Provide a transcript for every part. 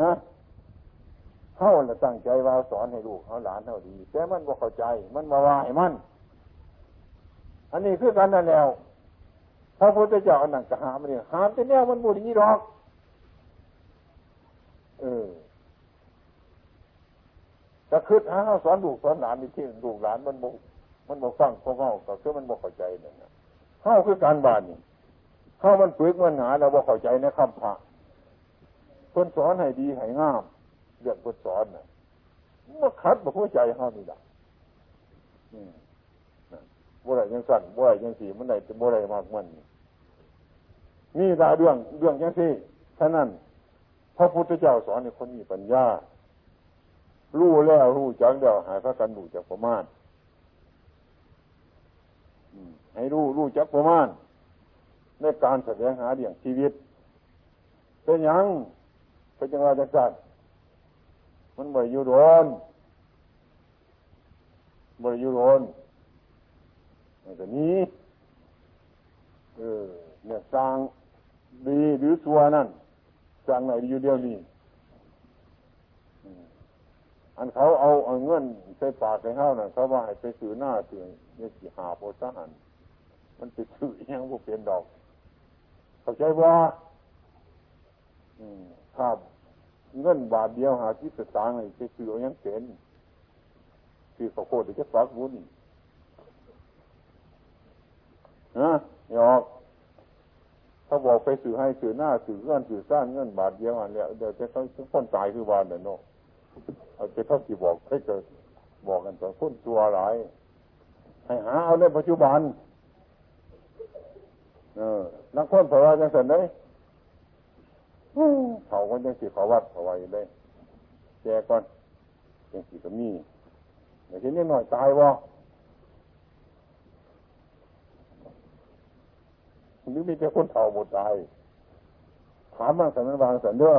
ฮะเขาละตั้งใจว่าสอนให้ลูกเขาหลานเท่าดี แต่มันบ่เข้าใจ มันมาว่าให้มัน อันนี้คือกันนั่นแล้วพระพุทธเจ้าอันนั้นก็หามเนี่ยหามแต่แนวมันบุรีหรอก เออก็คือหาเขาสอนลูกสอนหลานมีที่ลูกหลานมันบกมันบกฟังพวกเขาก็คือมันบกเข้าใจเนี่ยเข้าคือการบานนี่เข้ามันปึกมันหาเราบกเข้าใจในคำพระ คนสอนให้ดีให้งามเรื่องคนสอนน่ะมันคัดบกหัวใจเขานี่แหละบ่ไรยังสั่นบ่ไรยังสีมันไหนบ่ไรมากมันนี่ตาเรื่องเรื่องยังสี่ท่นั้นพระพุทธเจ้าสอนให้คนมีปัญญารู้แล้วรู้จังเดียวหายพระกันรู้จักประมาณให้รู้รู้จักประมาณในการแสดงหาเดี่ยงชีวิต เป็นยัง เป็นจังหวะจังสันมันบ่อยู่ร้อนบ่อยู่ร้อนมันก็นี้เออเนี่ยสร้างดีหรือตัวนั่นสร้างไหนอยู่เดียวนี้อันเขาเอาเอาเงินใส่ปากใส่ห้าวน่ะเขาว่าให้ไปซื้อหน้าเตือนเนี่ยสีหาโพสหันมันไปซื้อยังพวกเป็นดอก เข้าใจว่าอืม ครับเงินบาทเดียวหาที่สตางค์ไปซื้ออยังเป็นคือข้าวโพดจะฟักบุญนะยอกเขาบอกไปสื่อให้สื่อหน้าสื่อเงินสื่อสร้างเงินบาทเดียวอันเนี้ยเดี๋ยวจะต้องคนตายคือวันเนี่ยเนาะเอาไปเขาที่บอกให้เกิดบอกกันสองคนตัวหลายให้หาเอาในปัจจุบัน เออนักคนเพราะว่าจังสันเลย เขาคนยังสีขาวัดขาไว้เลยแกก่อนยังสีก็มีแต่ทีนี้หน่อยตายวะหรือมีแต่คนเฒ่าหมดตาย ถามมาสันวางสันเด้อ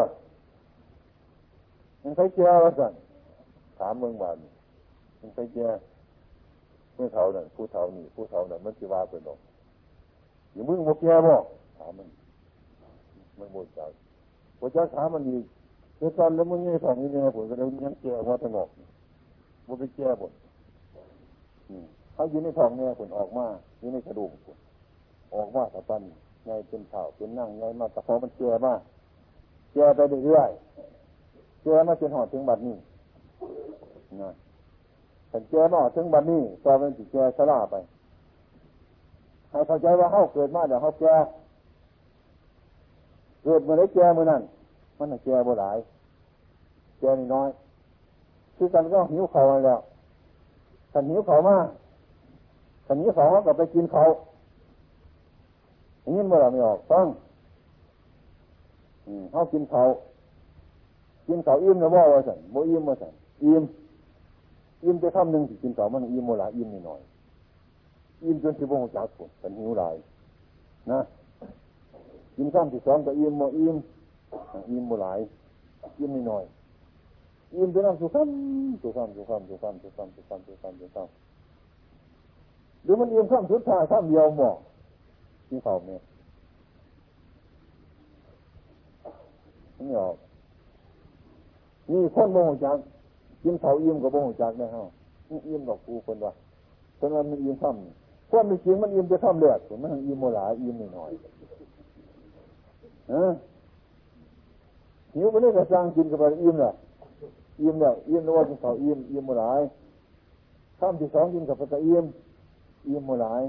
มันใช้แก่ว่าสันถามเมืองบานมันใช้แก่เมื่อเฒ่านั่นผู้เฒ่านี่ผู้เฒ่านั่นมันสิว่าเป็นดอกอยู่มึงบอกแก่บ่ถามมันมันหมดใจ พอจะถามมันอีกเดี๋ยวตอนแล้วมึงยังสองนี่ไงผมก็เลยยังแก่ว่าตงอกมันไปแก่บ่เขาอยู่ในท้องเนี่ยผลออกมาอยู่ในกระดูกออกมาตะปันไงเป็นเถ่าเป็นนั่งไงมาตะพอมันแก่มาแก่ไปเรื่อยแก่มาจนหอดถึงบัดนี้นะแต่แก่มาถึงบัดนี้ต่อเป็นสิแก่สลาไปให้เข้าใจว่าเขาเกิดมาเดี๋ยวเขาแก่ เกิดมื่อไรแก่เมื่อนั้นมันแก่บ่หลายแก่น้อยคือกันก็หิวเขาแล้วขันหิวเขามาขันหิวเขาก็ไปกินเขาอย่างนี้เมื่อเราไม่ออกต้องเขากินเขากินเขาอิ่มนะว่ว่าสันโมอิ่มว่าสันอิ่มอิ่มจะทำหนึ่งสิกินเขามันอิ่มโมลาอิ่มนิดหน่อยอิ่มจนที่บ่งจากผลสันหิวหลายนะ กินข้ามที่สองก็อิ่มโมอิ่มอิ่มโมหลายอิ่มนิดหน่อยอิ่มจนน้ำสุขัมสุขัมสุขัมสุขัมสุขัมสุขัมสุขัมสุขัมหรือมันอิ่มข้ามสุดท้ายข้ามเดียวหมอกที่เขาเนี่ยนี่ออกนี่คนโมโหจักกินเขาอิ่มกับโมโหจักนะฮะอิ่มดอกกูคนว่าคนว่ามันอิ่มข้ามคนไม่จริงมันอิ่มจะข้ามเลือดมันอิ่มโมหลาอิ่มหน่อย หิวไปนี่ก็สร้างกินกับไปอิ่มลยอิ่มแล้วอิ่มแล้วว่ากินเขาอิ่มอิ่มโมหลายข้ามที่สองกินกับไปก็อิ่มอิ่มโมหลาย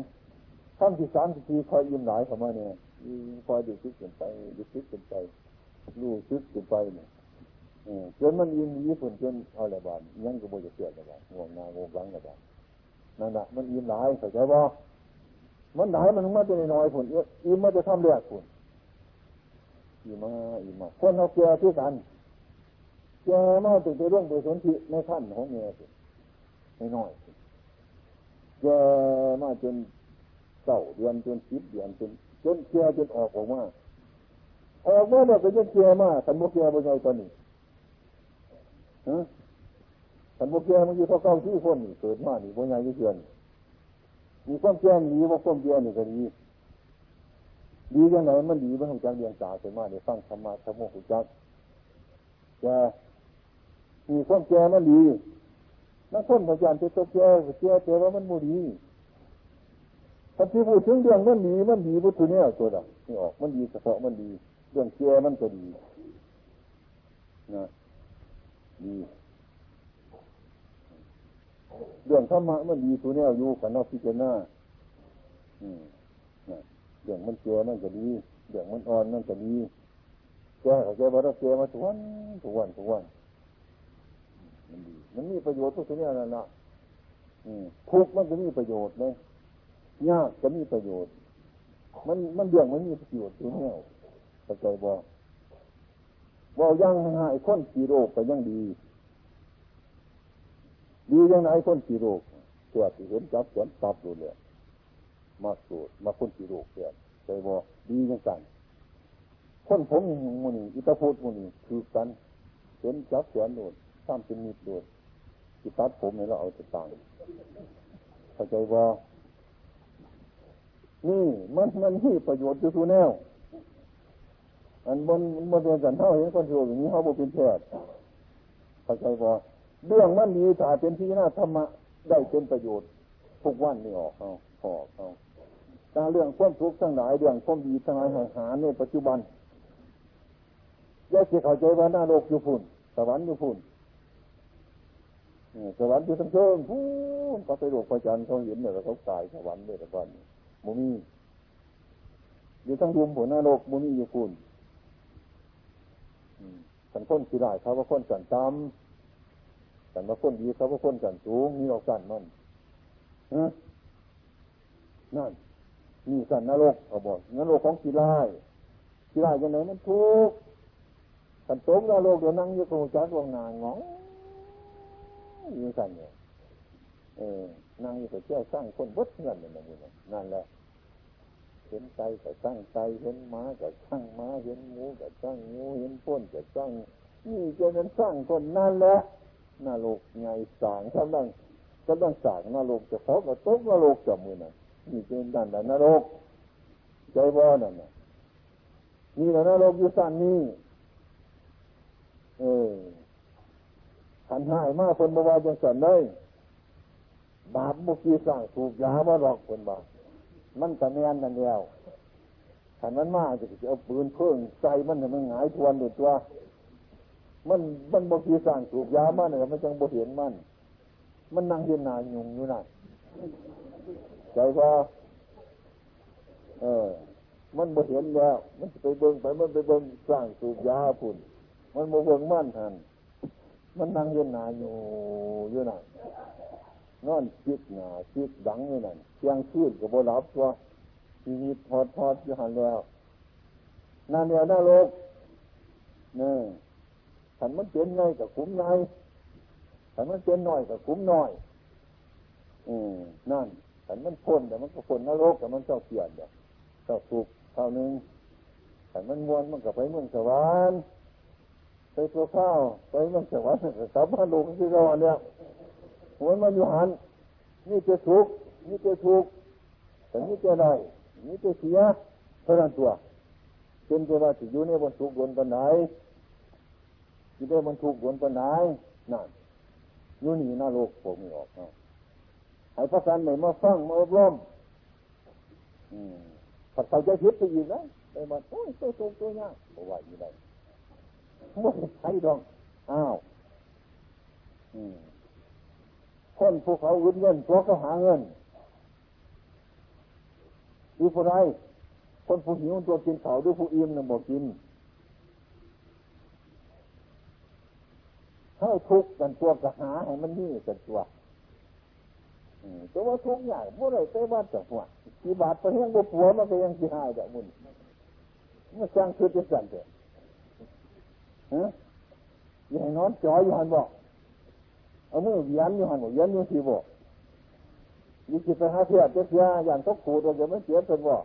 ขั้นที่สามที่สี่คอยยิ้มหลายเข้ามาเนี่ยคอยดูซึกกินไปดูซึกกินไปดูซึกกินไปเนี่ยจนมันยิ้มยิ้มฝนจนเอาละบานยังก็บ่จะเสียละบานงงงางวงหลังละบานนั่นแหละมันยิ้มหลายเข้าใจบ่มันหลายมันมาจะน้อยผลยิ้มมาจะทำเลือดผล ยิ้มายิ้มาคนเขาแก่ที่กันแก่มาถึงจะเรื่องโดยสนธิในขั้นของเมียสิไม่น้อยแก่มาจนเก้าเดือนจนสิบเดือนจนจนเคียจนออกออกมาออกมาเนี่ยก็จนเคียมาสันโมเคียบนไงตอนนี้ฮะสันโมเคียมันอยู่เท่าเก้าที่คนเกิดมานี่บนไงยี่เดือนมีความแก่ดีว่าความเดียนี่ก็ดี ดียังไงมันดีมันของจังเรียนสาเกิดมาเนี่ยฟังธรรมะธรรมะหุจักแกมีความแก่มันดีนักคนพยายามจะตัวแก่แก่แต่ว่ามันมูดีถ้าที่พูดถึงเรื่องมันดีมันดีพุทธเนี่ยตัวดอกนี่ออกมันดีเฉพาะมันดี เรื่องแก่มันก็ดีนะดีเรื่องธรรมะมันดีตัวเนี่ยอยู่กันนอกพิจารณาอืม เรื่องมันแก่มันก็ดีเรื่องมันอ่อนมันก็ดีแก่เขาแก่ว่าเราแก่มาทุกวันทุกวันทุกวันมันดีมันมีประโยชน์ทุกสิ่งนั่นแหละทุกมันก็มีประโยชน์เลยยากก็มีประโยชน์ มันมันเรื่องมันมีประโยชน์ตัวเนี้ยเข้าใจบ่บ่ยังหายคนสีโรคก็ยังดี ดียังไงคนสีโรคตัวที่เห็นจับสวนตับดูเลย มาสูดมาคนสีโรคเนี่ยใจบ่ดียังกันคนผมมูนี่อิตาพูดมูนี่คือกันเห็นจับสวนโดนทำเป็นมีดโดนที่ตัดผมเนี่ยเราเอาจะต่างเข้าใจว่านี่มันมันที่ประโยชน์อยู่ทุแนวอันบนบนเรียนกันเท่าเห็นคนโยอย่างนี้เขาบอกเป็นแพทย์เข้าใจว่าเรื่องมันดีถ้าเป็นที่น่าธรรมะได้เป็นประโยชน์ทุกวันนี่ออกเอาออกเอา เรื่องความทุกข์ทั้งหลายเรื่องความดีทั้งหลายหาในปัจจุบันแยกเข้าใจว่าหน้าโลกอยู่พุ่นสวรรค์อยู่พุ่นสวรรค์อยู่ทั้งเชิงพูนก็ไปโลกพระจันทร์เขาเห็นเนี่ยเขาตายสวรรค์เลยแต่ก่อนมุมีอยู่ทั้งรวมผลหน้าโลกมุมีอยู่พุ่นสันพ้นสีได้เขาว่าพ้นสันตำสันว่าพ้นดีเขาว่าพ้นสันสูงนี่เราสันมันนั่น นี่สันนรกเขาบอกนรกของสีไล่สีไล่ยังไงมันทุกข์สันโตมนรกเดี๋ยวนั่งอยู่ตรงจักรวงนางงอยู่สันเนี่ยเออนั่งอยู่กับเจ้าสร้างคนวัดเงินนั่นนี่นั่นแหละเห็นใจกับสร้างใจเห็นม้ากับสร้างม้าเห็นงูกับสร้างงูเห็นพ้นกับสร้างนี่จะนั้นสร้างคนนั่นแหละนรกไงสางกำลังกำลังสางนรกจะเขากับต้มนรกจับมือน่ะ นี่เป็นด้านนรกใจว่านั่นน่ะนี่แหละนรกอยู่สั้นนี่เออขันหายมากคนบวาจังสันเลยบาปบุกีสร้างถูกยามาหลอกคนบาปมันกระแนนนั่นแล้วขันมันมากจะเอาปืนเพิ่งใส่มันมันหงายทวนดูตัว มันมันบุกีสร้างถูกยามาเนี่ยมันจังบุเห็นมัน มันนั่งเย็นนายุงอยู่น่ะ ใจว่าเออ มันบุเห็นแล้ว มันไปเบิ่งไป มันไปเบิ่งสร้างถูกยาพุ่น มันโมเบิ่งมั่นทัน มันนั่งย็นหนาอยู่อยู่นั่นนอนคิดหนาคิดดังอยู่นั่นเที่ยงคืนกับโบรับตัวชีวิตทอดทอดอยู่หันแล้วนั่นเนี่ยน่าโลกเนี่ยขันมันเป็นไงกับคุ้มไงขันมันเป็นน้อยกับคุ้มน้อยอืมนั่น ขันมันพ้นแต่มันก็พ้นนรกแต่มันเจ้าเปลี่ยนเดี๋ยวเจ้าถูกเท่านึงขันมันมวนมันก็ไปเมืองสวรรค์ไปตัวข้าวไปมันสวรรค์กลับมาลงที่เราเนี่ยหัวมันอยู่หันนี่จะทุกนี่จะทุกแต่นี่จะได้นี่จะเสียเท่านั้นตัวเป็นตัวว่าจะอยู่ในบนทุกบนปันไหนอยู่ในบนทุกบนปันไหนนั่นอยู่นี่น้าโลกผมไม่ออกเนาะ ให้พระสันใหม่มาฟังมาอบรมผัดใส่ใจคิดไปอีกนะไปมาโอ้ยตัวตัวตัวยากบอกว่าอยู่ไหนไม่ใช่ดองอ้าวคนภูเขาเงินเงินตัวก็หาเงินดูผู้ไรคนผู้หิวตัวกินเขาดูผู้อิ่มน่ะบอกกินให้ทุกข์กันตัวกระหาให้มันนี่กันตัว แต่ว่าทุกอย่างเมื่อไรไปว่าจะหัวกี่บาทไปเฮียงบุปัวมันก็ยังสิหายแบบมุนมันสร้างคือจะสั่นเถอฮะอย่างนอนจ่อยอยู่หันบอกเอามือเวียนอยู่หันบอกเวียนอยู่ที่บอกยิ่งจิไปหาเสียเจ็บยอย่างตกขูดเราจะไม่เสียเป็นบอก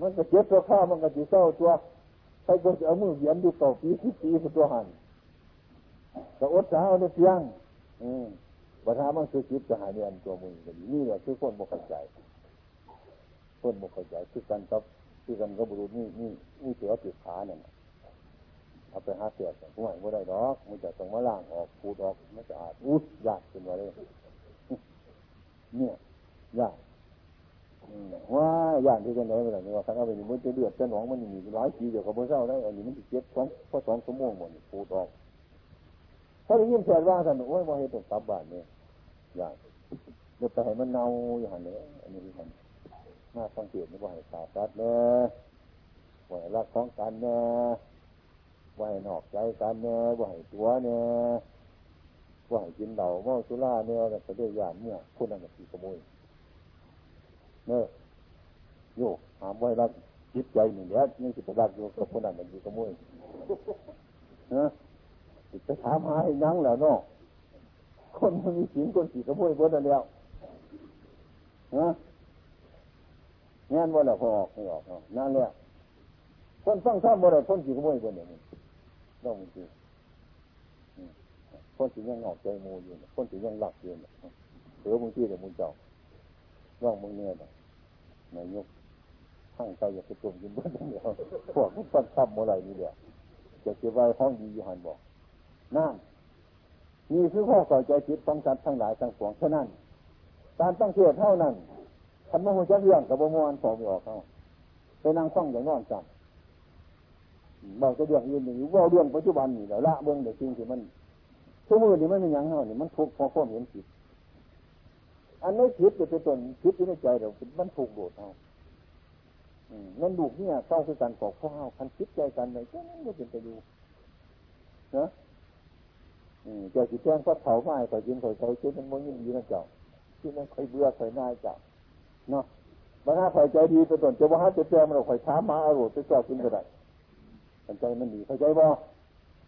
มันก็เจ็บตัวข้ามันก็จีเศร้าตัวใครก็จะเอามือเวียนดูเก่าปีสิปีตัวหันก็อดสาวในเพียงอืม ปัญหามันคือจิตจะหายเนียนตัวมือกันนี่แหละคือคนบกเข้าใจคนบกเข้าใจคือกันกับคือกันกับบุรุษนี่นี่นี่เสือติดขาเนี่ยเอาไปหาเสียดห่วยไม่ได้ดอกมันจะต้องมาล่างออกพูดออกไม่จะอาดอุ้ยยากขึ้นมาเลยเนี่ยยากว่าย่านที่จะไหนไปไหนว่าคันเอาไปนี่มันจะเดือดจะหนองมันมีหลายปีเดี๋ยวก็บ่เศร้าได้อันนี้มันจะเจ็บสองพอสองชั่วงหมดพูดออกถ้าได้ยินเสียงว่าท่านโอ้ยว่าให้ตกกลับบ้านเนี่ย อย่างเดี๋ยวไปให้มันเน่าอย่างนี้อันนี้ท่านมาสังเกตว่าให้ขาตัดเนี่ยว่าให้รักของกันเนี่ยว่าให้นอกใจกันเนี่ยว่าให้ตัวเนี่ยว่าให้กินเหล้าเมาสุราเนี่ยแต่ก็ได้ยานเมื่อคนนั้นก็ตีขโมยเนอะโยหามไว้รักจิตใจหนึ่งเดียวนี่สิบรักโยกกับคนนั้นมันตีขโมยนะไปถามหาให้ยังแล้วเนาะ คนมันมีศีลคนสีขโมยเบิดแล้วนะงานว่าแล้วพอออกไม่ออกนั่นแหละคนฟังท่าบ่ได้คนสีขโมยเบิดเนี่ยต้องมีจริงคนสียังงอกใจมูอยู่คนสียังหลักอยู่เสือมึงที่เดี๋ยวมึงเจ้าร่องมึงเนี่ยนายยกข้างใจอยากจะตุ่มกินเบิดเดียวพวกมันฟังท่าบ่ได้นี่เดียวจะเก็บไว้ห้องดีอยู่หันบอกนั่น นี่คือข้อเข้าใจจิตของสัตว์ทั้งหลายทั้งปวงเท่านั้น การตั้งเทศเท่านั้นทำมโหจะเรื่องกับบมวนสอบออกเขาไปนั่งฟังอย่างนอนจับเราจะเรื่องอื่นอย่งว่าเรื่องปัจจุบันนี่แล้วละเบื้องเด็กจริงที่มันทุกมือนี่มันเป็นอย่างเท่านี่มันทุกข์เพราะความเห็นผิดอันนี้ผิดจะเป็นต้นผิดอยู่ในใจเรามันถูกโดดเอานั่นดูเนี่ยเศร้าคือการปอกข้าวคันคิดใจกันเลยก็นั่นก็เป็นไปดูนะ เจ้าสิแจ้งก็เผาไม้ข่อยยินข่อยเขาคิดมันมันยิ่งดีนะเจ้าคิดมันข่อยเบื่อข่อยน่ายเจ้าเนาะบางท่าข่อยใจดีไปต้นจะว่าจะแจ้งมันข่อยช้ามาอารมณ์จะเจ้ากินก็ได้ใจมันดีเข้าใจบ่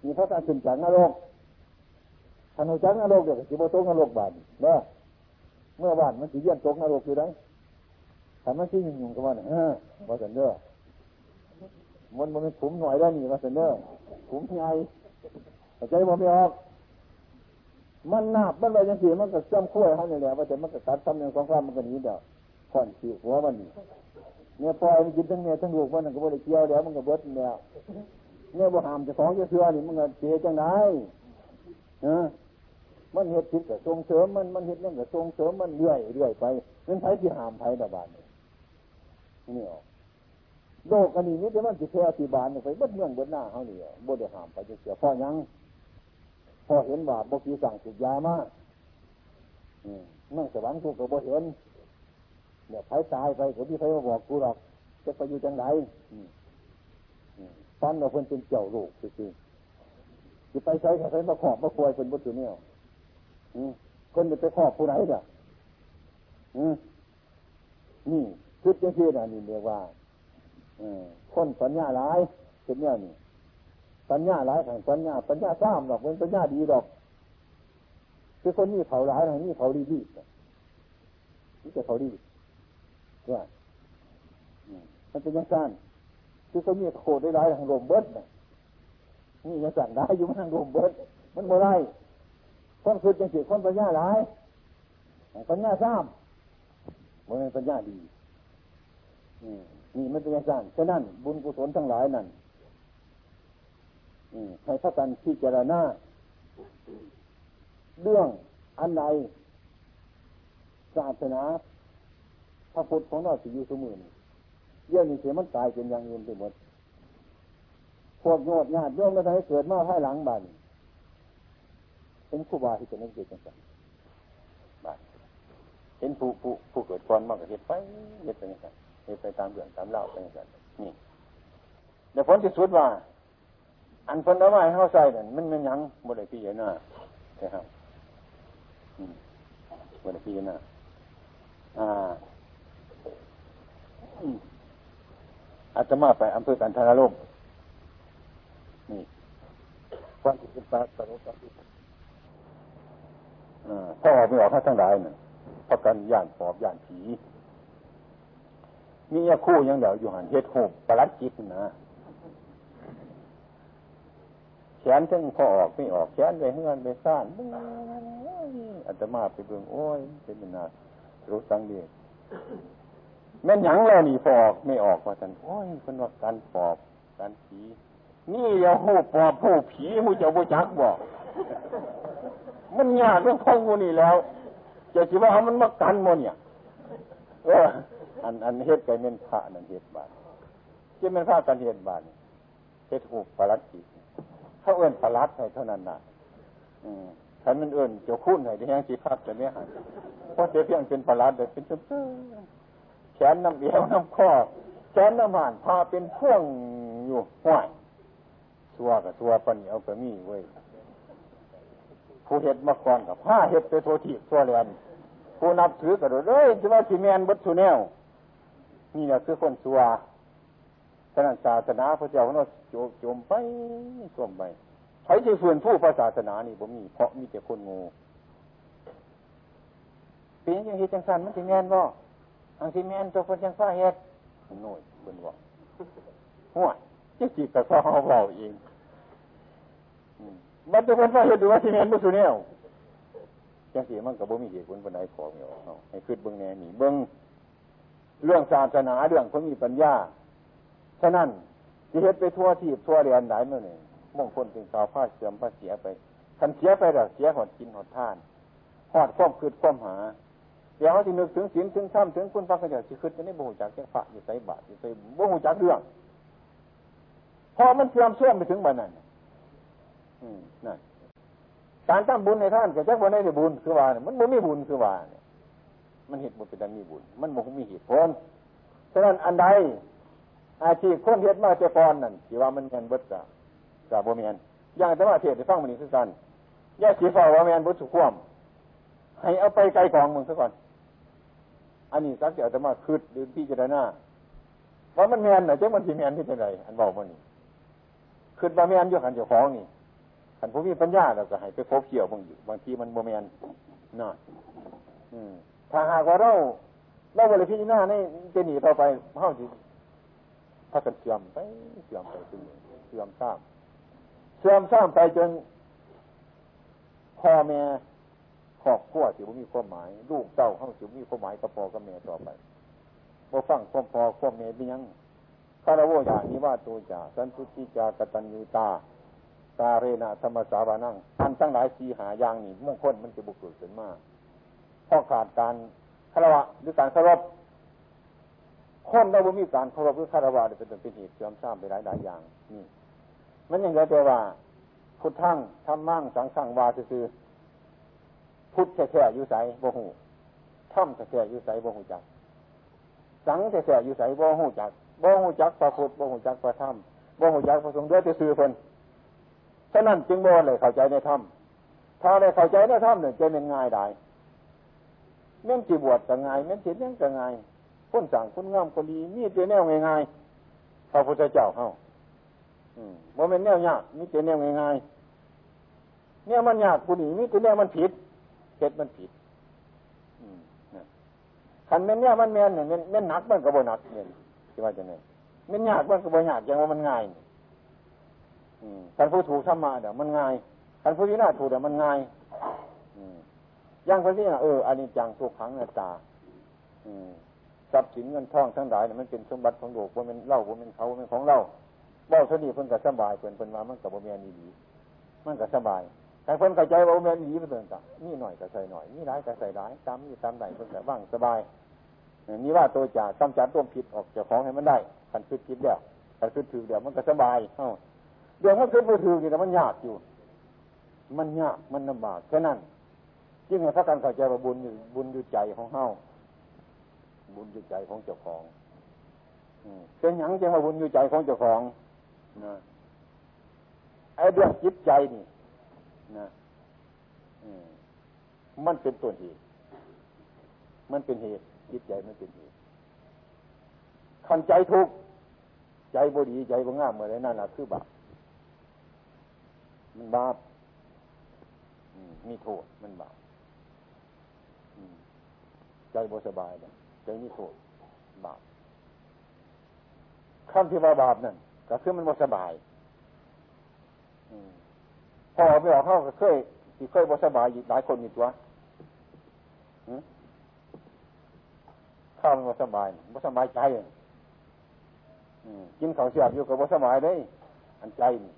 มีพระการขึ้นจากนรกท่านหัวจักนรกเดี๋ยวสิบตกนรกบาดเนาะเมื่อบาดมันสิเยี่ยนตกนรกอยู่ได้ถ้ามันที่ยุ่งกับมันเออว่าสันเด้อมันมันขุมหน่อยได้หนีว่าสันเด้อขุมใหญ่ใจบ่ไม่ออก มันนาบมันอะไรยังสีมันก็จ้ำขั้วเขาเนี่ยแหละว่าแต่มันก็ตัดทำอย่างสองข้ามมันก็นี้เดียวผ่อนสีหัวมันนี่เนี่ยปล่อยมันกินทั้งเนี่ยทั้งลูกมันก็บริเกี่ยวเดียวมันก็เบิดเนี่ยเนี่ยบ่หามจะของจะเชื่อนี่มันก็เสียจังไดเออมันเห็ดผิดกับทรงเสริมมันมันเห็ดนั่นกับทรงเสริมมันเรื่อยเรื่อยไปนั่นไผที่หามไผดาบานนี่ออกโลกอันนี้นี่แต่มันจะแค่อธิบาลไปเบิดเมืองเบิดหน้าเขาเนี่ยบ่ได้หามไปจะเสียพ่อยัง พอเห็นว่าบกีสั่งสุดยามากนั่งสวรรค์กูก็บ่เห็นเนี่ยไผตายไปก็มีใครมาบอกกูหรอกจะไปอยู่จังไรตอนเราเพิ่นเป็นเจ้าลูกจริงๆจะไปใช้ใครมาขอบมาควยเป็นบุตรเนี่ยคนจะไปขอบผู้ไหนเด้อนี่คิดยังคิดอะนี่เรียกว่าคนสัญญาหลายเป็นเนี่ยนี่ ปัญญาหลายแห่งปัญญาปัญญาสร้างหรอกเป็นปัญญาดีหรอกคือคนนี้เขาหลายแห่งนี้เขาดีดีนี่จะเขาดีว่ามันเป็นยังไงคือคนนี้โคตรได้หลายแห่งลมเบิดนี่ยังสั่งได้อยู่มันลมเบิดมันโมได้คนคือจังสิคนปัญญาหลายปัญญาสร้ามันเป็นปัญญาดีนี่มันเป็นยังไงฉะนั้นบุญกุศลทั้งหลายนั่น ให้พระกันพิจารณาเรื่องอันใดศาสนาพระพุทธของเราสิอยู่สมือนเรื่องนี้เสียมันตายเป็นอย่างอื่นไปหมดพวกโยดญาติโยมแล้วทำให้เกิดมาภายหลังบ้านเป็นผู้บาที่จะนั่งเกิดจังสันบ้านเห็นผู้ผู้ผู้เกิดก่อนมากกว่าเหตุไปเหตุไปจังสันเหตุไปตามเรื่องตามเล่าไปจังสันนี่แต่ผลที่สุดว่า อันคนเอาไว้เข้าใส่เนี่ยมันมันยังบริพีเนาใช่ครับบริพีเนาอ่าอาจจะมาไปอำเภอกันทารลมนี่ความคิดเป็นปาตรุปพ่อไม่ออกให้ทั้งหลายเนี่ยพราะกันย่านปอบย่านผีมีคู่ยังเดี๋ยวอยู่หันเฮ็ดโฮมประลัดจิตนะ แขนทั้งพอออกไม่ออกแขนไปเฮือนไปซ่านอาจมาไปเบิ่งโอ้ยเป็นนารู้สังเดียแม่นหยังแล้วนี่พอกไม่ออกว่าจันโอ้ยคนว่าการปอบการผีนี่เดี๋ยวหูปอบหูผีหูเจ้าบุจักบอกมันยากเรื่องของมูนี่แล้วจะคิดว่ามันมากันโมเนี่ยเอออันอันเฮ็ดไก่เม่นพระนั่นเฮ็ดบานจะเป็นพระกันเฮ็ดบานเฮ็ดหูปลัดจิต เขาเอื้นปลัดให้เท่านั้นน่ะฉันมันเอื้นเจ้าคุ้นให้ที่แห้งสีพักจะไม่หันเพราะเสียเพียงเป็นปลัดเลยเป็นเตื้อแขนน้ำเอวน้ำข้อแขนน้ำหานพาเป็นพ่วงอยู่ห้วยชัวกับชัวปันเอากระมี่เว้ยผู้เห็ดมาก่อนกับผ้าเห็ดไปโททีทัวเรียนผู้นับถือกับโดดเลยจะว่าสีแมนบัตสุแนวนี่แหละคือคนชัว ฉะนั้นศาสนาพระเจ้าเราโจมไปส่วมไปใช้ที่ฝืนผู้พระศาสนานี่ผมมีเพราะมีแต่คนงูเป็นยังเฮ็ดจังสันมันสีแมนบ่อังสีแมนตัวคนจังฟ้าเฮ็ดหน่อยคนบอกหัวจะจีบกับเขาเบาเองมันจะเป็นว่าเหตุว่าทีแม่นบุสุเนียวจังสีมันกับบ่มีเหตุผลปัญญาของเนาะให้คืดเบิ้งแน่นี่เบิ้งเรื่องศาสนาเรื่องเขามีปัญญา ฉะนั้นที่เหตุไปทั่วที่ทั่วเรียนไหนเมื่อนี่มงคลเป็นสาวผ้าเสื่อมผ้าเสียไปคันเสียไปแล้วเสียหอดกินหอดท่านหอดความคืดความหาเดี๋ยวเขาจะนึกถึงศีลถึงธรรมถึงคุณพระกระเจ้าสิคืดจะได้บ่หูจักแค่พระอยู่ใส่บาตรอยู่ใส่บ่หูจักเรื่องพอมันเสื่อมเสื่อมไปถึงบันนั้นนั่นการทำบุญในท่านก็จะว่าได้บุญคือว่ามันบ่มีบุญคือว่าเนี่ยมันเหตุบุญเป็นดังมีบุญ มันบ่มีเหตุผลฉะนั้นอันใด อาชีพคนเฮ็ดมาเจกรนั่นที่ว่ามันเงินเบิดกับกับบ่มีนอย่างแต่ว่าเทศได้ฟังมันนี่คือกันย่าสีฟ้าว่าแมนบุตรสุขวมให้เอาไปไกลกองมึงซะก่อน อันนี้สักเดี๋ยวจะมาคืดหรือพี่จะได้หน้าว่ามันแมนไหนเจ้ามันสีแมนที่เป็นไรอันบอกมันนี่คืดบาแมนอยู่ขันเจ้าของนี่ขันผู้มีปัญญาเราก็ให้ไปพบเกี่ยวบางอยู่บางทีมันโมเมนน่ะถ้าหากว่าเราเราบริพิจารณาในจะหนีต่อไปเท่าที่ ถ้ากันเสื่อมไปเสื่อมไปเสื่อมซ้ำเสื่อมซ้ำไปจนพ่อแม่ครอบครัวที่มีความหมาย ลูกเต้าเข้าที่มีความหมายกับพ่อกับแม่ต่อไปบ่ฟังความพ่อความแม่เป็นยังคารวะอย่างนี้ว่าตัวจ่าสันตุติจากตัญญูตาตาเรนะธรรมสาวานั่งอันทั้งหลายสีหายางนี่มงคลมันจะบุกเกิดขึ้นมาเพราะขาดการคารวะหรือการเคารพ คนเราบ่มีการเคารพหรือคารวะเป็นเป็นเหตุเสื่อมทราบไปหลายหลายอย่างนี่มันยังไงตัวว่าพุทธังทำมั่งสังขังวาคือพุทธแท้ๆอยู่ใสบ่หูถ้ำแท้ๆอยู่ใสบ่หูจัก สังแท้ๆอยู่ใสบ่หูจักบ่หูจักพระพุทธบ่หูจักพระธรรมบ่หูจักพระสงฆ์ด้วยจะซื้อคนฉะนั้นจึงบ่เลยเข้าใจในธรรมถ้าได้เข้าใจในธรรมเนี่ยจะเป็นง่ายได้เม่นจีบวชก็ง่ายเม่นจียังก็ง่าย คนสั่งคนงามคนดีมีเจแนวง่ายๆพระพุทธเจ้าเฮาโมเมนแนวยากมีเจแนวง่ายๆเนี่ยมันยากคุณนีมีเจแนวมันผิดเจ็ดมันผิดขันแม่นเนี่ยมันแม่นเนี่ยแม่นหนักมันก็บ่หนักเนี่ยที่ว่าจะไงแม่นยากมันก็บ่ยากอย่างว่ามันง่ายท่านผู้ถูกธรรมะเดี๋ยวมันง่ายท่านผู้ที่น่าถูกเดี๋ยวมันง่ายอย่างคนที่เอออันนี้จังทุกขังหน้าตา ทรัพย์สินเงินทองทั้งหลายเนี่ยมันเป็นสมบัติของโลกว่ามันเล่าว่ามันเขาว่ามันของเราเล่าสนิทเพิ่นก็สบายเพิ่นเพิ่นมามันกับบ่แม่นดีมันก็สบายแต่เพิ่นเข้าใจว่าบ่แม่นดีเพิ่นก็นี่หน่อยก็ใส่หน่อยนี่ร้ายก็ใส่ร้ายตามนี่ตามใดเพิ่นก็บ้างสบายนี่ว่าตัวจ่ากำจัดตัวผิดออกจากของให้มันได้ขันคิดผิดแล้วขันคิดถือเดียวมันก็สบายเอ้าเดี๋ยวมันขึ้นมือถือนี่แต่มันยากอยู่ มันยากมันลำบากแค่นั้นยิ่งให้พระการเข้าใจว่าบุญอยู่บุญอยู่ใจของเฮา บุญอยู่ใจของเจ้าของเป็นหยังจะมาบุญอยู่ใจของเจ้าของนะไอ้เรื่องจิตใจนี่นะมันเป็นตัวเหตุมันเป็นเหตุจิตใจมันเป็นเหตุขันใจทุกข์ใจบดีใจบ่งามเมื่อไรนั่นแหละคือบาปมันบาปมีโทษมันบาปใจบ่สบายเลย ใจมีโทษบาปคำที่ว่าบาปนั่นก็คือมันบ่สบายพอไปออกเข้าก็เคยที่เคยบ่สบายหลายคนมีตัวข้าวมันบ่สบายบ่สบายใจกินข้าวเสียบอยู่กับบ่สบายเลยอันใจนี่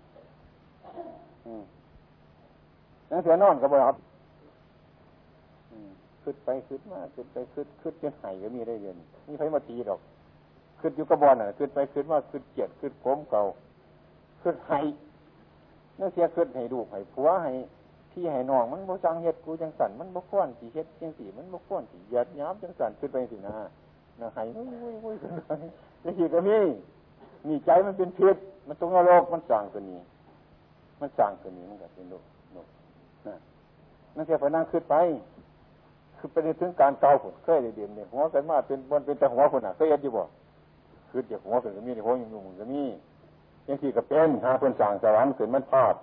นั่นเสียนอนก็บ่ครับ ขึ้นไปขึ้นมาขึ้นไปขึ้นขึ้นจนไห้ก็มีได้เรียนนี่ใครมาตีดอกขึ้นอยู่กระบอนอะขึ้นไปขึ้นมาขึ้นเกียดขึ้นผมเก่าขึ้นไห้นั่นเสียขึ้นให้ดูให้ผัวให้พี่ให้น้องมันบ่จังเฮ็ดกูจังสันมันบ่ค้อนสีเฮ็ดจังสีมันบ่ค้อนสีหยัดย้ำจังสันขึ้นไปสินะนะไห้โอ้ยโอ้ยโอ้ยจังสีก็มีมีใจมันเป็นพิษมันตรงนรกมันสั่งตัวนี้ มันสั่งตัวนี้มันก็เป็นโลกโลกนะนั่นแค่พนั่งขึ้นไป คือไปถึงการเกาผลเคยเดียนเนี่ยหัวกันมาเป็นบนเป็นแต่หัวคนอะเคยเอ็ดอยู่บ่คือเดี๋ยวหัวเป็นก็มีในหัวยังอยู่มันก็มียังที่ก็เป็นหาเพื่อนสั่งสวรรค์เกิดมันภาพ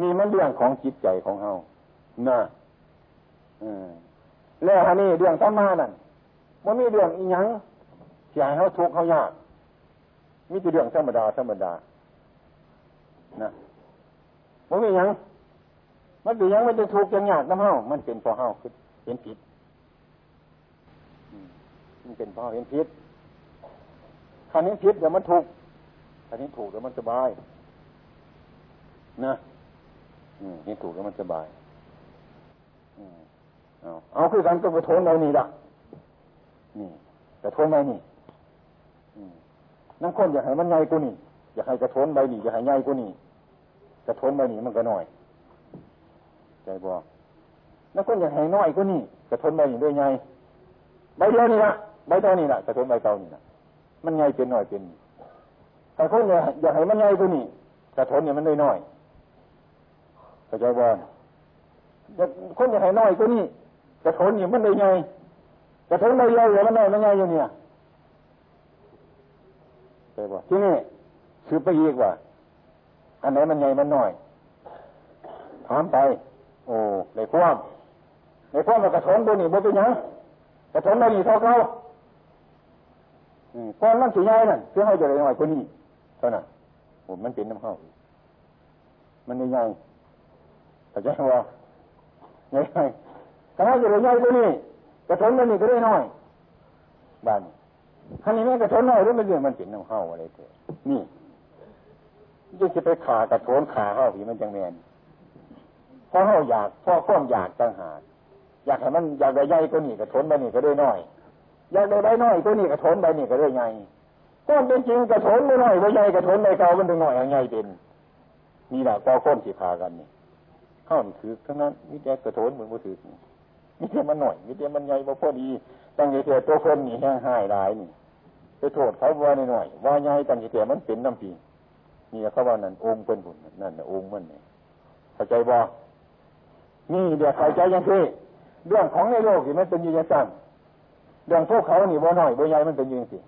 นี่มันเรื่องของจิตใจของเฮานะอืมแล้วฮะนี่เรื่องธรรมานั่นมันมีเรื่องอีหยังที่ให้เฮาทุกข์เฮายากมีแต่เรื่องธรรมดาธรรมดานะมันมีหยังมันเป็นยังไม่ได้ทุกข์ยังยากน้ำเฮามันเป็นพอเฮาคือเห็นผิด มันเป็นพ่อเห็นผิดคันนี้ผิดเดี๋ยวมันถูกคันนี้ถูกเดี๋ยวมันสบาย นะเห็นถูกแล้วมันสบายเอาเอาคือกันก็กระทนเรานี่ละนี่กระทนไปนี่นั่งคนอยากให้มันใหญ่กว่านี่อยากให้กระทนใบนี่อยากให้ใหญ่กว่านี่กระทนใบนี่มันก็น้อยใจบอกนั่งคนอยากให้น้อยกว่านี่กระทนใบนี่ด้วยไงใบเดียวนี่ละ ใบเดียวนี่ละกระทนใบเก่านี่ละมันใหญ่เป็นหน้อยเป็นแต่คนอยากอยากให้มันใหญ่กว่านี่กระทนเนี่ยมันน้อยน้อยเข้าใจบ่คนอยากให้น้อยกว่านี่กระทนเนี่ยมันได้ไงกระทนได้เยอะอยู่มันน้อยมันใหญ่อยู่เนี่ยเข้าใจบ่ที่นี่คือไปอีกว่า อันไหนมันใหญ่มันน้อยถามไป โอ้ในความในความกระทนตัวนี้บ่เป็นยังกระทนได้นี่เท่าเขา ก้อนมันสีใหญ่นั่นเพื่อให้จะได้น้อยกว่านี้เท่านั้นผมมันเป็นน้ำเข้ามันใหญ่เข้าใจว่าใหญ่ใหญ่ถ้าจะได้ใหญ่กว่านี้กระทนมันนี่ก็ได้น้อยบ้านคันนี้แม่กระทนน้อยหรือมันเรื่องมันเป็นน้ำเข้าอะไรเถอะนี่ยิ่งจะไปขากระทนขาเข้าผีมันจังแมนเพราะเขาอยากเพราะความอยากต่างหากอยากให้มันอยากได้ใหญ่กว่านี้กระทนมันนี่ก็ได้น้อย อยากได้ใบน้อยตัวนี้กระทนใบนี่ก็ได้ใหญ่ก้อนเป็นจริงกระทนไม่น้อยใบใหญ่กระทนใบเก่ามันถึงหน่อยใหญ่เป็นนี่แหละก็ค้นสิพากันนี่เข้าถือทั้งนั้นมิแต่กระทนเหมือนมือถือมิแต่มันหน่อยมิแต่มันใหญ่บ่พอดีตั้งใจเถอะตัวคนนี่แห้งหายหลายนี่ไปโทษเขาว่าหน่อยว่าใหญ่ตั้งใจเถอะมันเป็นน้ำปีนี่เขาว่านั่นองค์เป็นบุญนั่นองค์มันเนี่ยเข้าใจบ่นี่เดี๋ยวเข้าใจยังที่เรื่องของในโลกที่มันเป็นอย่างนั้น เรื่องพวกเขานี่บ่น้อยบ่ใหญ่มันเป็นยังสิ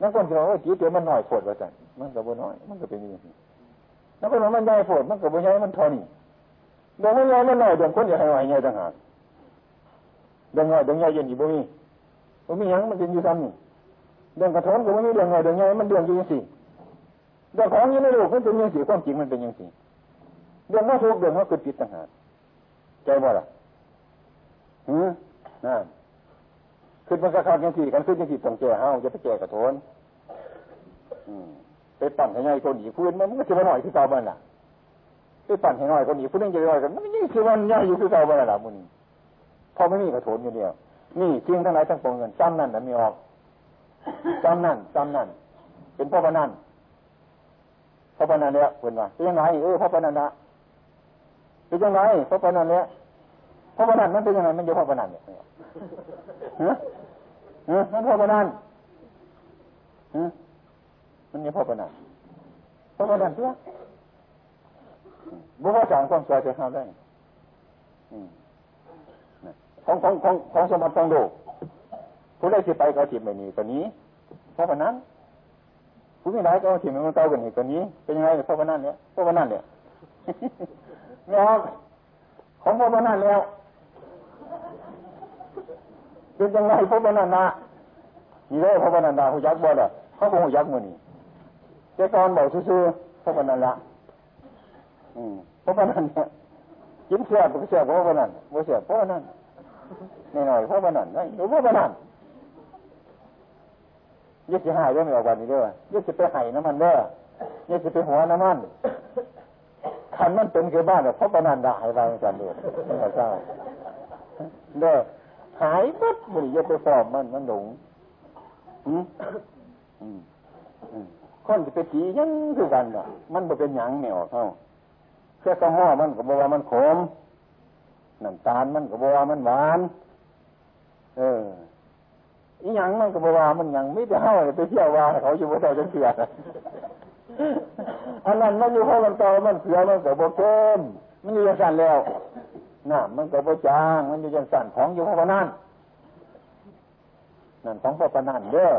นักคนที่ว่าจีเตียมันน้อยโผดว่าจันมันก็บ่น้อย มันก็เป็นยังสินักคนว่ามันใหญ่โผดมันก็บ่ใหญ่มันทอนี่เรื่องมันใหญ่มันน้อยเรื่องคนอยากให้หน่อยใหญ่ต่างหากเรื่องน้อยเรื่องใหญ่ยังอยู่บ่มีบ่มียังมันเป็นอยู่ซ้ำนี่เรื่องกระทนก็บ่มีเรื่องน้อยเรื่องใหญ่มันเรื่องอยู่ยังสิเรื่องของยี่ในโลกมันเป็นยังสิความจริงมันเป็นยังสิเรื่องว่าทุกเรื่องว่าเกิดผิดต่างหากใจบ่ล่ะหืมนั่น ขึ้นมันก็ขาดยังสี่กันขึ้นยังสี่ต้องแก่เฮาจะไปแก่กระโทนไปปั่นให้ง่ายคนหนีพื้นมันมันก็จะมาหน่อยที่เก่าบ้านล่ะไปปั่นให้น้อยคนหนีพื้นยังจะน้อยกันมันยิ่งคือมันง่ายอยู่คือเก่าบ้านล่ะมุนพอไม่มีกระโถนอยู่เดียวนี่จริงทั้งหลายทั้งปวงเงินจำนั่นนะมีออกจำนั่นจำนั่น เป็นพ่อพนันพ่อพนันเนี่ยเป็นว่าเป็นยังไงเออพ่อพนันนะเป็นยังไงพ่อพนันเนี่ยพ่อพนันมันเป็นยังไงมันอยู่พ่อพนันเนี่ย ฮะฮะมันพ่อพนันฮะมันนี่พ่อพนันพ่อพนันเพื่อบุคคลสารความสวยจะทำได้ของของของของสมบัติของโลกผู้ได้สิไปก็ถิบไม่นีตัวนี้พ่อพนันผู้ไม่ได้ก็ถิบมันเต้ากันนี่ตัวนี้ เป็นยังไงพ่อพนันเนี่ยพ่อพนันเนี่ยเนี่ยของพ่อพนันแล้ว เป็นยังไงพระบรรณานี่เลยพระบรรณาหูยักษ์บ่ล่ะเขาคงหูยักษ์มือนี่เจ้าตอนบอกซื่อพระบรรณาอืมพระบรรณาเนี่ยกินเสียบก็เสียบพระบรรณาบ่เสียบพระบรรณาหน่อยพระบรรณาได้หรือพบรรณายึดจะหายได้ไม่ออกวันนี้เด้อยึดจะไปหายน้ำมันเด้อนี่จะไปหัวน้ำมันขันมันเป็นคือบ้านเนี่ยเพราะปนันดาหายไปกันด้วยไม่ใช่เด้อ หายปั๊บมันจะไปฟอมมันมันหลงอืมอืมอืมคนจะไปผียังคือกันเนาะมันบ่เป็นหยังเนี่ยออกเขาเพื่อกระห้อมันก็บอกว่ามันขมน้ำตาลมันก็บอกว่ามันหวาน เอออีหยังมันก็บอกว่ามันหยังไม่ได้เฮาไปเที่ยวว่าเขาอยู่บ่ได้จะเสียอันนั้นมันอยู่ข้างมันโตมันเสือมันก็บ่เข้มมันอยู่ยังสั่นแล้ว น้ำมันก็บ่จาง มันอยู่ยังสั่นของอยู่ข้างนั้นนั่นของพ่อปนันเด้อ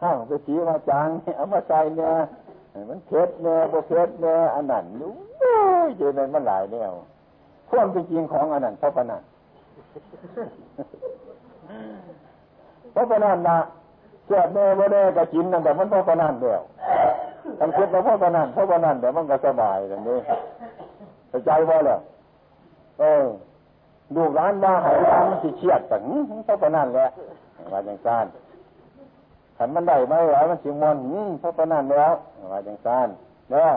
ข้าวไปสีมาจางเอามาใส่เนี่ยมันเผ็ดเนี่ยบ่เผ็ดเนี่ยอันนั้นอยู่เจอในมันหลายแนวความเป็นจริงของอันนั้นพ่อปนันพ่อปนันนะเจ็บแน่บ่แน่ก็กินนั่นแต่มันพ่อปนันเดียวทำคิดว่าพ่อปนันพ่อปนันแต่มันก็สบายอย่างนี้เข้าใจว่าเลย เออดูร้านว่าหายร้านมันสิเครียดแต่พ่อปนันแหละว่าอย่างนั้นขันมันได้ไหม่ไหวมันสิมวนเพราปนันแล้วว่าอย่างนั้นเนาะ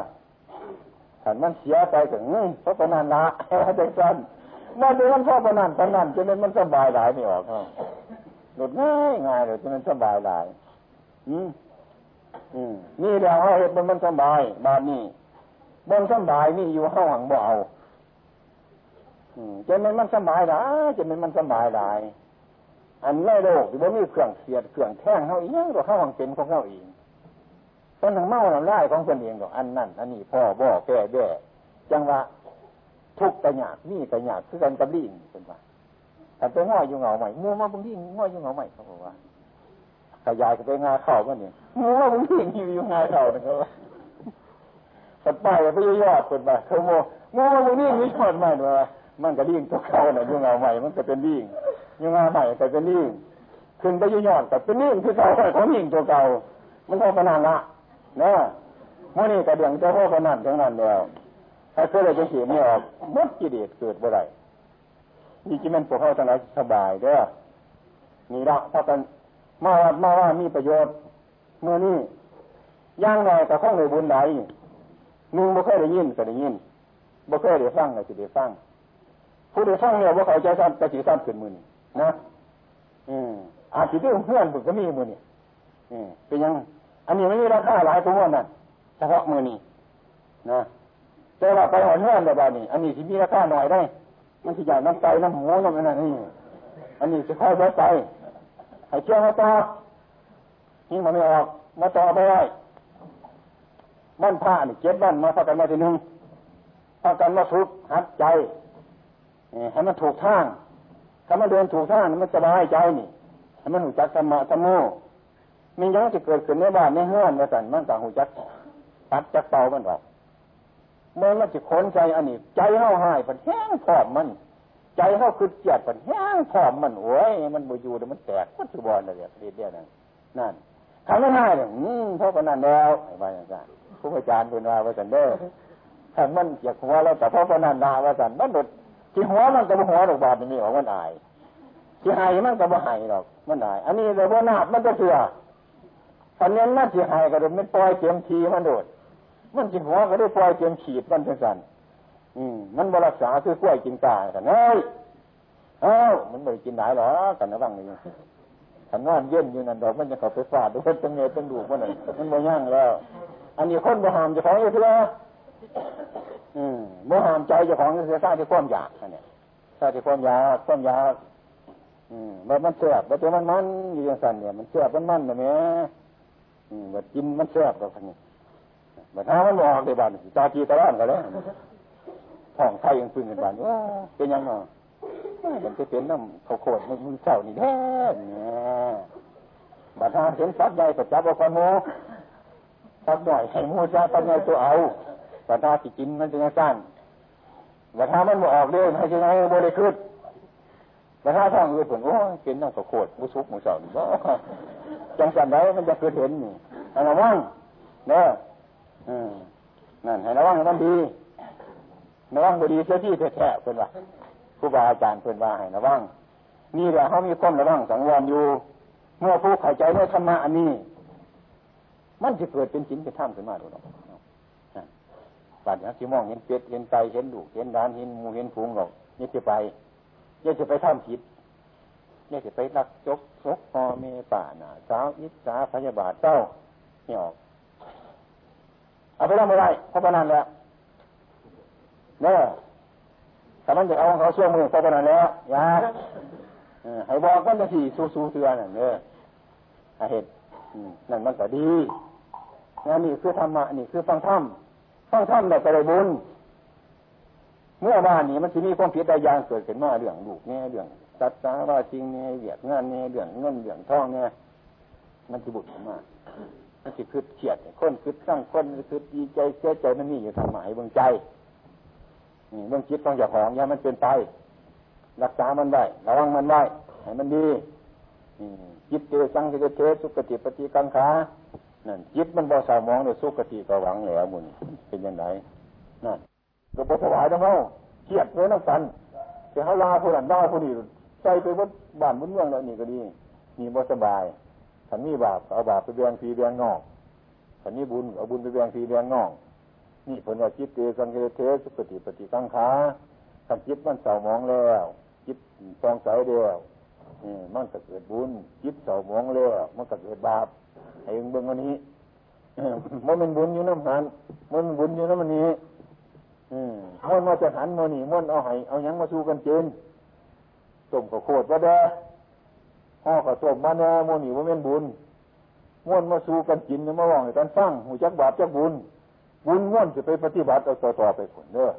ขันมันเสียไปถึงเพราปนันละว่าอย่างนั้นมันดูมันเพราะปนันปนันจะเป็นมันสบายหลายนี่ออกหลุดง่ายง่ายเลยจะมันสบายหลายอืมอืมนี่เดี๋ยวเอาเหตุมันมันสบายบานนี้บนสบายนี่อยู่ห้าหังบ่เอา จะเป็นมันสบายหลายจะเป็นมันสบายหลายอันไม่โลกที่ว่ามีเครื่องเสียดเครื่องแท่งเขาอีกอย่างตัวเข้าหังเป็นของเขาเองต้นทางเมาลำไล่ของคนเองดอกอันนั่นอันนี้พ่อบ่อแก่แย่จังว่าทุกกระหยาดนี่กระหยาดคือกันกับลิงเป็นว่าแต่ตัวง่อยอยู่เงาใหม่งูมาบางทีง่อยอยู่เงาใหม่เขาบอกว่าขยายก็ไปงาเข่าก็เนี่ยงูมาบางทีอยู่อยู่งาเข่านะครับว่าสัตว์ป่าไปยอดเป็นว่าเขาโมงูมาบางทีมีชอดใหม่ว่า มันก็ลิงตัวเขาเนี่ยยู่งเงาใหม่มันก็เป็นลิงยังงาใหม่แต่เป็นนิ่งขึ้นไปยุ่ยอดแต่เป็นนิ่งคือเก่าของนิ่งตัวเก่ามันก็ขนาดละนะเมื่อนี้กระเดียงจะพ่อขนาดทั้งนั้นแล้วถ้าเกิดอะไรจะเสียไม่ออกมดกิเลสเกิดบ่ได้นี่จิมันพวกเขาทั้งหลายสบายเด้อนี่ละถ้ากันมาว่ามาว่ามีประโยชน์ เมื่อนี้ย่างหน่อยแต่ข้องในบุญไหนมึงบ่เคยได้ยินก็ได้ยินบ่เคยได้ฟังก็จะได้ฟัง ผู้ใดฟังเนี่ยว่าเขาใจสั้นกระสีสั้นขึ้นมือนี่นะอืมอาจจะด้วยเพื่อนบุกก็มีมือนี่อืมเป็นยังอันนี้ไม่มีราคาหลายตัวนั่นเฉพาะมือนี่นะแต่ว่าไปหอนเพื่อนแบบนี้ อันนี้ที่มีราคาหน่อยได้ มันที่ใหญ่น้ำใจน้ำหูน้ำอะไรนี่อันนี้จะค่อยลดไปให้เชื่อมาต่อนี่มันไม่ออกมาต่อไปได้มันผ้านี่เจ็ดบ้านมาพักกันมาทีหนึ่งพักกันมาฝึกหัดใจ ให้มันถูกทางถ้ามันเดินถูกทางมันสบายใจนี่ให้มันหูจักธรรมะธรรมโมมียังจะเกิดขึ้นในบ้านในเฮือนในสันมันต่างหูจักตัดจักเตามันออกเมื่อมันจะค้นใจอันนี้ ใจเข้าหายมันแห้งผอมมัน ใจเข้าคือเจียดมันแห้งผอมมันโอ้ยมันบูยูแต่มันแตกมันสุบอลเลยเรียเดียวนั่นนั่นทำไม่ได้เลยอืมเพราะปนันแล้วไว่าอย่างนั้นผู้อาจารย์เป็นว่าว่าสันเด้อถ้ามันอยากหัวเราแต่เพราะปนันดาว่าสันมันหลุด ที่หัวมันก็บ่หัวดอกบาดนี่ออกมันอายที่หายมันก็บ่หายหรอกมันอาย อันนี้เลยว่านาบมันก็เสือตอนนี้น่าที่หายก็โดนมันปล่อยเข็มทีมันโดด มันที่หัวก็ได้ปล่อยเข็มฉีดมันเป็นสันอืมมันบรักษาคือกล้วยกินตากันเฮ้ยเอ้ามันไม่กินไหนหรอกันนะบ้างนี่ขันว่านเย็นอยู่นั่นดอกมันจะเข้าไปฟาดด้วยตั้งเงยตั้งดูมันนั่นมันบ่ย่างแล้ว อันนี้คนบ่หามจะของอยู่เพื่อ อืมโมหามใจเจ้าของเสียสร้างที่ความอยากเนี่ยสร้างที่ความอยากความอยากอืมแบบมันแซ่บแบบมันมันอยู่อย่างสันเนี่ยมันแซ่บมันมันเนี่ยแม่อืมแบบกินมันแซ่บกับคนนี้แบบถ้ามันบอกในบ้านตาจีตะล่านกันแล้วท้องไข่ยังพึ่งกันบ้านว่าเป็นยังไงมันจะเป็นน้ำข้าวโพดมันมือเจ้านี่แน่เนี่ยบัดถ้าเห็นสัตว์ใหญ่ก็จับเอาคนโมสัตว์ใหญ่อยให้มูจ้าสัตว์ใหญ่ตัวเอา ว่าถ้าสิกินมันจะสั้นว่ถ้ามันบ่ออกเรื่องให้ยังไงบ่ได้ขึ้นว่ถ้าท้องอืดผมโอ้กินน้ำกระโคดมุสุกมุสาวบ่จังสันได้มันจะเกิดเห็นนี่ให้ระวังเนาะนั่นให้ระวังให้มันดีระวังบดีเสียที่แท้ๆเป็นว่าครูบาอาจารย์เป็นว่าให้ระวังนี่แหละเขามีความระวังสังวรอยู่ เมื่อผู้เข้าใจในธรรมะอันนี้ มันจะเกิดเป็นสินเป็นถ้ำขึ้นมาดูนะ บาดนี้ที่มองเห็นเป็ดเห็นไก่เห็นลูกเห็นร้านเห็นมูเห็นฝูงหรอกนี่จะไปนี่จะไปทำผิดนี่จะไปรักจกซกพอเมป่าหนาสาวอิสาพยาบาทเจ้านี่ออกเอาไปทำอะไรเพราะปนันแล้วเนี่ยแต่มันจะเอาเขาช่วงมือเพราะปนันแล้วยาให้บอกว่าจะสี่สู้สู้เตือนเนี่ยเหตุนั่นมันก็ดีนี่คือธรรมะนี่คือฟังธรรม ฟังธรรมแบบไปได้บุญเมื่อวานนี้มันจะมีความผิดใดอย่างเกิดขึ้นมาเรื่องลูกเนี่ยเรื่องตัดสาว่าจริงเนี่ยเหยียดงานเนี่ยเรื่องเงินเรื่องทองเนี่ยมันจะบุญมามันจะคืดเฉียดคนคืดตั้งคนคืดดีใจเสียใจมันนี่อยู่ทำหมายเบื้องใจเบื้องจิตต้องอย่าของอย่ามันเป็นไปรักษามันได้ระวังมันได้ให้มันดีจิตเตสังเกเทสุกติปฏิกังขา นั่นจิตมันบ่สามองในสุกติก็หวังแล้วมุนเป็นยังไงนั่นก็บ่ถวายทั้งเขาเกียดเลยน้ำกันแต่เขาลาผู้นั้นลาผู้นี้ใจไปวัดบ้านบนเมืองแล้วนี่ก็ดีมีบ่สบายขันมีบาปเอาบาปไปเบียงฟีเบียงนอกขันมีบุญเอาบุญไปเบียงฟีเบียงนอก นี่ผลว่าจิตเตสังเกตเทสุกติปฏิกังขาขันจิตมันเศร้ามองแล้วจิตฟองใสเดียวมันก็เกิดบุญจิตเศร้ามองแล้วมันก็เกิดบาป ให้เบิ่งวันนี้มันเป็นบุญอยู่น้ำหันมันบุญอยู่น้ำมันนี้มันมาจะหันมาหนีมันเอาไห้เอายังมาสู้กันเจนต้มข้าวโคตรว่าเด้อห่อข้าวต้มมาเน่มันหนีว่าเป็นบุญมันมาสู้กันกินมาว่องกันฟังหูจักบาปจักบุญ บุญมันจะไปปฏิบัติเอาต่อต่อไปผลเด้อ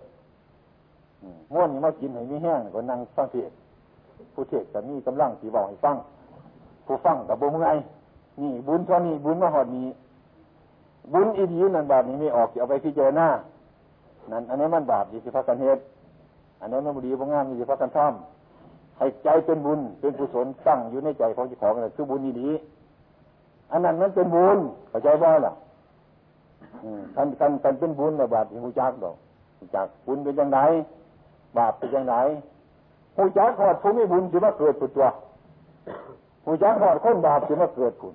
ม้วนนี่มากินให้มีแห้งก็นั่งฟังเทศผู้เทศแต่มีกำลังสีบอกให้ฟังผู้ฟังกับบ่มือไง นี่ บุญเท่านี้บุญมหอดนี้ บุญอีดีนั่นบาปนี้ไม่ออกเอาไปพิจารณานั่นอันนี้มันบาปยี่สิพักกันเหตุอันนี้มันบุดีบ่งามยี่สิพักกันท่อมให้ใจเป็นบุญเป็นกุศลตั้งอยู่ในใจของเจ้าของนั่นคือบุญอีดีอันนั้นมันเป็นบุญเข้าใจบ่ล่ะท่านท่านท่านเป็นบุญแต่บาปที่หูจักดอกหูจักบุญเป็นยังไงบาปเป็นยังไงหูจักขอดผู้มีบุญจะมาเกิดตัวหูจักขอดคนบาปจะมาเกิดคุณ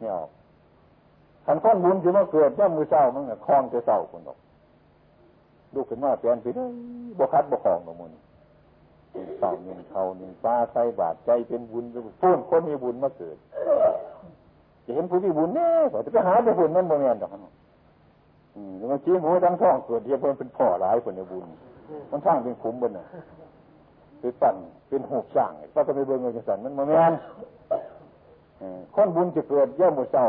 เนี่ยออกขันข้อนบุญจะมาเกิดย่อมือเศร้ามันคลองจะเศร้าคุณดอกลูกขึ้นมาเปลี่ยนไปได้บกคัดบกของของมันเศร้าเงินเขาหนึ่งฟ้าใส่บาดใจเป็นบุญพูนคนมีบุญมาเกิดจะเห็นผู้มีบุญแน่ก็จะไปหาแต่บุญนั่นโมเมนต์ดอกอืมมันชี้หมูทั้งท้องเกิดเทียบเพิ่นเป็นพ่อหลายคนในบุญ มันทั้งเป็นขุมบนน่ะเป็นปั่นเป็นหูกสั่งก็จะไปเบิ่งเงินสันมันโมเมนต์ คนบุญจะเกิดย่อมมือเศร้า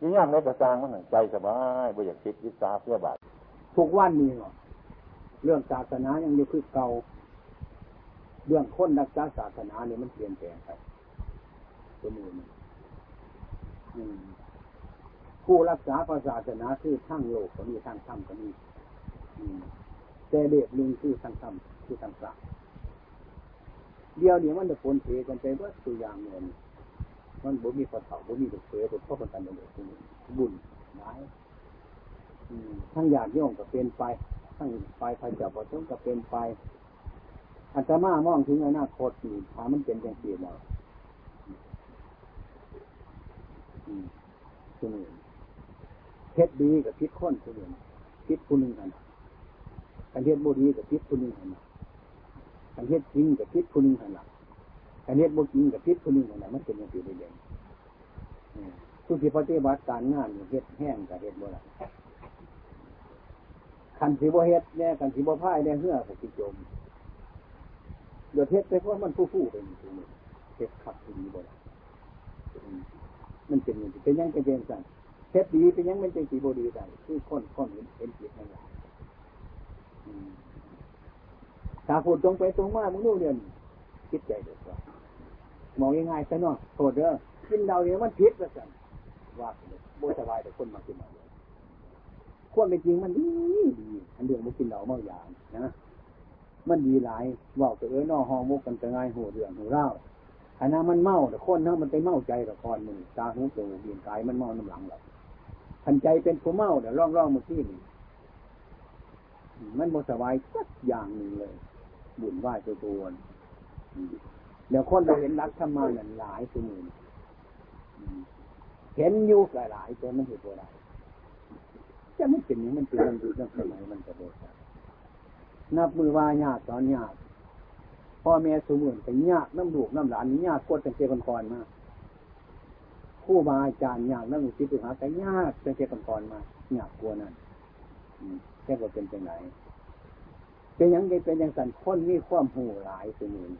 ยิ่งย่ำในกระซังมันใจสบายบ่อยากคิดวิสาเพื่อบาททุกวันนี้เรื่องศาสนายังอยู่คือเก่าเรื่องคนรักษาศาสนาเนี่ยมันเปลี่ยนแปลงไปตัวนี้ผู้รักษาศาสนาคือทั้งโลกก็มีทั้งธรรมก็มีแต่เด็กหนึ่งคือทั้งธรรมคือทั้งศาสเดียวเนี้มันจะผลเทกันไปว่าตัวอย่างเงิน มันบ่มีคนเฒ่าบ่มีเด็กเสือเป็นพ่อคนกันเด็กบุญหลายทั้งญาติโยมก็เป็นไปทั้งไปพระเจ้าประสงค์ก็เป็นไปอาตมามองถึงอนาคตนี่ถามันเป็นอย่างสี่แล้วคือหนึ่งเพชรดีกับพิษข้นคือหนึ่งพิษคุณหนึ่งอันกันเทศบุรีกับพิษคุณหนึ่งอันกันเทศจริงกับพิษคุณหนึ่งอันกั อันเทศบุจริงกับพิษคุณหนึ่งอันมันเป็นอย่างสี่เด่นทุกที่ปฏิบัติการงานเฮ็ดแห้งกับเฮ็ดโบราณขันสีบเฮ็ดแน่ขันสีบพ่ายแน่เหื่อสิจมเดือดเฮ็ดไปเพราะมันผู้ผู้เป็นตัวนี้เฮ็ดขับดีบ่ได้มันเป็นอย่างเป็นยังเป็นเป็นสั่นเฮ็ดดีเป็นยังมันเป็นสีบดีได้คือคนคนเห็นเห็นจิตนั่นแหละถ้าพูดตรงไปตรงมามึงรู้เรียนคิดใจเดือดร้อน มองยังไงซะเนาะโทษเด้อกินเราเนี่ยมันพิษล้วสั่นว่าโบสบายแต่คนมากินเราความเป็นจริงมันดีดีอันเรื่องมันกินเหล้าเมายานะมันดีหลายบอกตัวเอ้ยนอหอมุกกันจะง่ายหัวเรื่องหัวเล่าขณะมันเมาแต่คนนั้นมันไปเมาใจละครมึงตาหูจมูกเบี่ยงกายมันเมาน้ำหลังเราทันใจเป็นผู้เมาเดี๋ยวร่องร่องมาที่นี่มันโมสบายสักอย่างหนึ่งเลย บุญไหว้ตัวตัว เดี๋ยวคนเราเห็นรักธรรมานั่นหลายสมุนเห็นอยู่หลายๆตัวมันเห็นตัวใดจะไม่เป็นอย่างมันเป็นมันดูเรื่องสมัยมันจะเด็นับมือว่ายากสอนยากพ่อแม่สมุนไปยากน้ำลูกน้ำหลานยากกดเป็นเจ้าก่อนมาผู้บาอาจารย์ยากน้ำลูกศิษย์หาแต่ยากเป็นเจ้าก่อนมายากกลัวนั่นแค่ก็เป็นจังไหนเป็นยังไงเป็นยังสันคนมีความหูหลายสมุน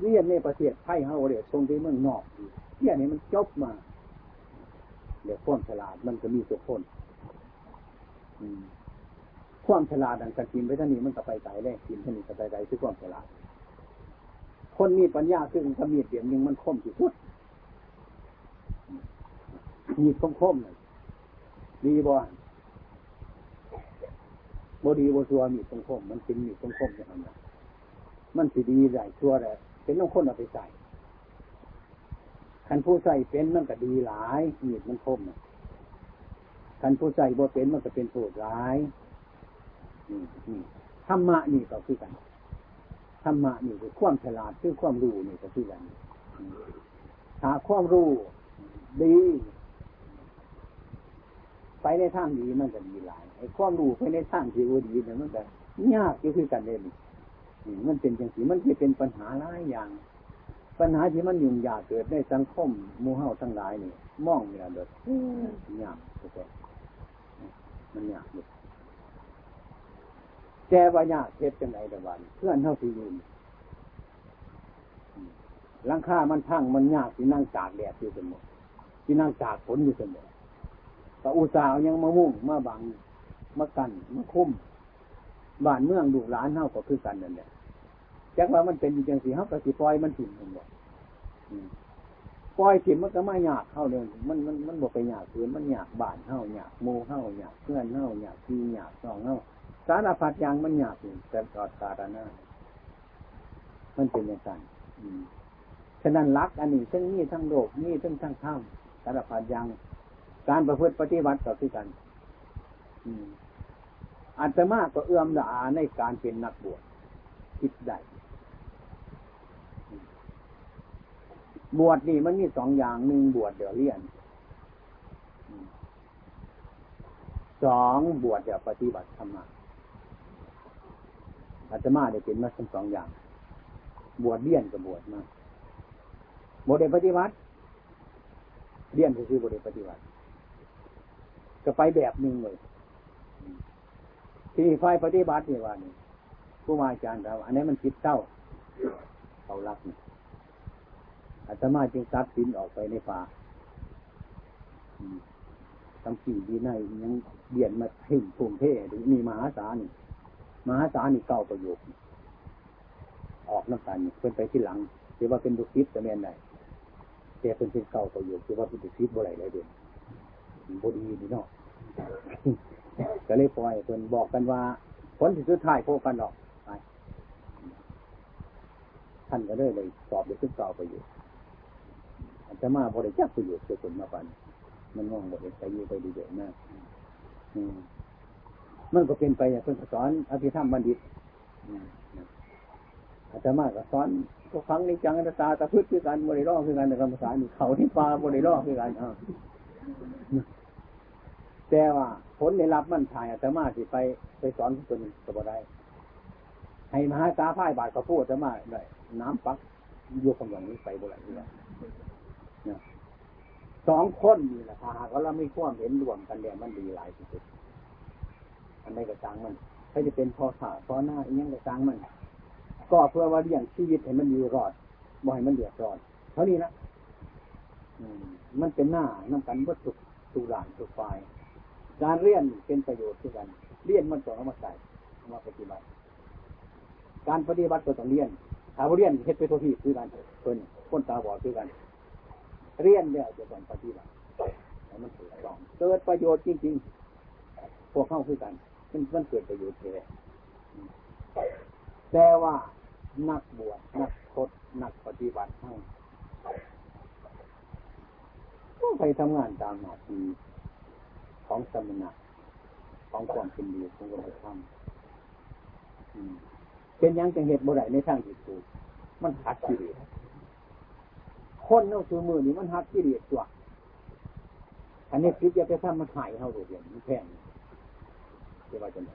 เรียนในประเทศไทยเฮาเรียกทรงที่เมืองนอกเรียนนี้มันจบมาเดี๋ยวความฉลาดมันจะมีตัวคนความฉลาดดังการกินไปท่านี้มันก็ไปไกลได้กินท่านี้ก็ไปไกลคือความฉลาด คนมีปัญญาซึ่งถ้ามีเดียมยังมันคมที่สุดมีคมคมเลยดีบ่บดีบชัวมีคมคมมันเป็นมีคมคมอย่างนั้นมันสิดีใหญ่ชัวแหละ เป็นต้องคนเอาไปใส่คันผู้ใส่เป็นมันก็ดีหลายมีดมันคมคันผู้ใส่บ่เป็นมันก็เป็นโทษร้ายธรรมะนี่ก็คือกันธรรมะนี่คือความฉลาดคือความรู้นี่ก็คือกันถ้าความรู้ดี ไปในทางดีมันจะดีหลายไอ้ความรู้ไปในทางที่ว่าดีเนี่ยมันจะยากก็คือกันเลย มันเป็นอย่างสีมันจะเป็นปัญหาหลายอย่าง ปัญหาที่มันยุ่งยากเกิดในสังคมมูเฮาทั้งหลายนี่มองเนี่ยเด็ดยากโอมันยากเลยแกว่ายากเทศจังไหนแต่วันเพื่อนเท่าที่ยืนลังค่ามันพังมันยากที่นั่งจากแดดอยู่เสมอที่นั่งจากฝนอยู่เสมอแต่อุตส่าห์ยังมามุ่งมาบังมากันมาคุ้มบ้านเมืองดูร้านเท่าก็คือกันนั่นแหละ จักว่ามันเป็นจังสีเท่ากับสีปล่อยมันถิ่นมันบอกปล่อยถิ่นมันก็ไม่ยากเข้าเลยมันมันมันบอกไปยากคือมันยากบ้านเท่ายากโมเท่ายากเพื่อนเท่ายากพี่ยากสองเท่าสารพัดอย่างมันยากอยู่แต่กอดสารนามันเป็นอย่างไรฉะนั้นรักอันนี้ทั้งนี้ทั้งโลกนี่ทั้งทั้งท่ามสารพัดอย่างการประพฤติปฏิบัติต่อที่กันอัตมาก็เอื้อมละอาในการเป็นนักบวชคิดได้ บวชนี่มันมีสองอย่างหนึ่งบวชเดี๋ยวเรียนสองบวชเดี๋ยวปฏิบัติธรรมะอาตมาได้เป็นมาทั้งสองอย่าง บวชเลี้ยนกับบวชมาบวชเดปฏิบัติเลี้ยนก็คือบวชเดปฏิบัติ ก็ไปแบบหนึ่งเลยที่ไฟปฏิบัตินี่ว่านี่ผู้มาอาจารย์เราอันนี้มันคิดเต้าเขารักนี่ อาตมาจึงตัดสินออกไปในป่าทำสี่ดีในยังเบียนมาถึงภูมิเทศมีมหาศาลมหาศาลนี่เก้าประโยค ออกน้ำตาลเป็นไปที่หลังถือว่าเป็นดุสิตจะแม่นได้แต่เป็นเป็นเก้าประโยคถือว่าเป็นดุสิตบ่ไรเลยเด่นบดีดีเนาะก็เลยปล่อยเพิ่นบอกกันว่าผลที่สุดท้ายพบกันหรอกท่านก็เลยเลยสอบเด็กขึ้นเก้าประโยค อาจจะมาบริจาคประโยชน์เกิดผลมาปันมันมองบริจาคอยู่ไปดีเด่นมากมันก็เป็นไปอย่างเพื่อนสอนอภิธรรมบัณฑิตอาจจะมากก็สอนก็ฟังในจังตาตาพืชคือการบริโภคคือการในกรรมฐานเขาที่ปลาบริโภคคือการแต่ว่าผลในรับมันถ่ายอาตมาสิไปไปสอนคนก็บ่ได้ให้มหาตาพ่ายบาดเขาพูดอาตมาได้น้ำปักยกคำอย่างนี้ไปบ่ได้ที่ สองคนนี่แหละถ้าหากว่าเราไม่ควมเห็นรวมกันเดี๋ยวมันดีหลายที่สุดอันใดก็จางมันใครจะเป็นพอขาพอหน้าอีกยังก็จางมัน ก็เพื่อว่าเลี้ยงชีวิตให้มันอยู่รอดบ่ให้มันเดือดร้อนเท่านี้นะมันเป็นหน้าน้ำกันวัตถุตุลานตุไฟการเรียนเป็นประโยชน์ด้วยกัน เรียนมันต้องเอามาใส่มาปฏิบัติ การปฏิบัติก็ต้องเรียนถ้าเรียนเฮ็ดไปทุกที่คือกันเพิ่นคนตาบอดคือกัน เรียนเนี่ยจะต้องปฏิบัติแล้วมันถูกต้องเกิดประโยชน์จริงๆ พวกเข้าคือกัน มันมันเกิดประโยชน์เลยแต่ว่านักบวชนักพดนักปฏิบัติทั้งก็ไปทำงานตามหน้าที่ของสมณะของความเป็นดีของการทำเป็นยังจังเหตุบ่ได้ในทางจิตถูกมันหักกิเลส คนเอาตัวมือนี่มันหักกิเลสตัวอันนี้คิดจะไปทำมันหายเท่าเดียวมันแพงจะว่าจะไหน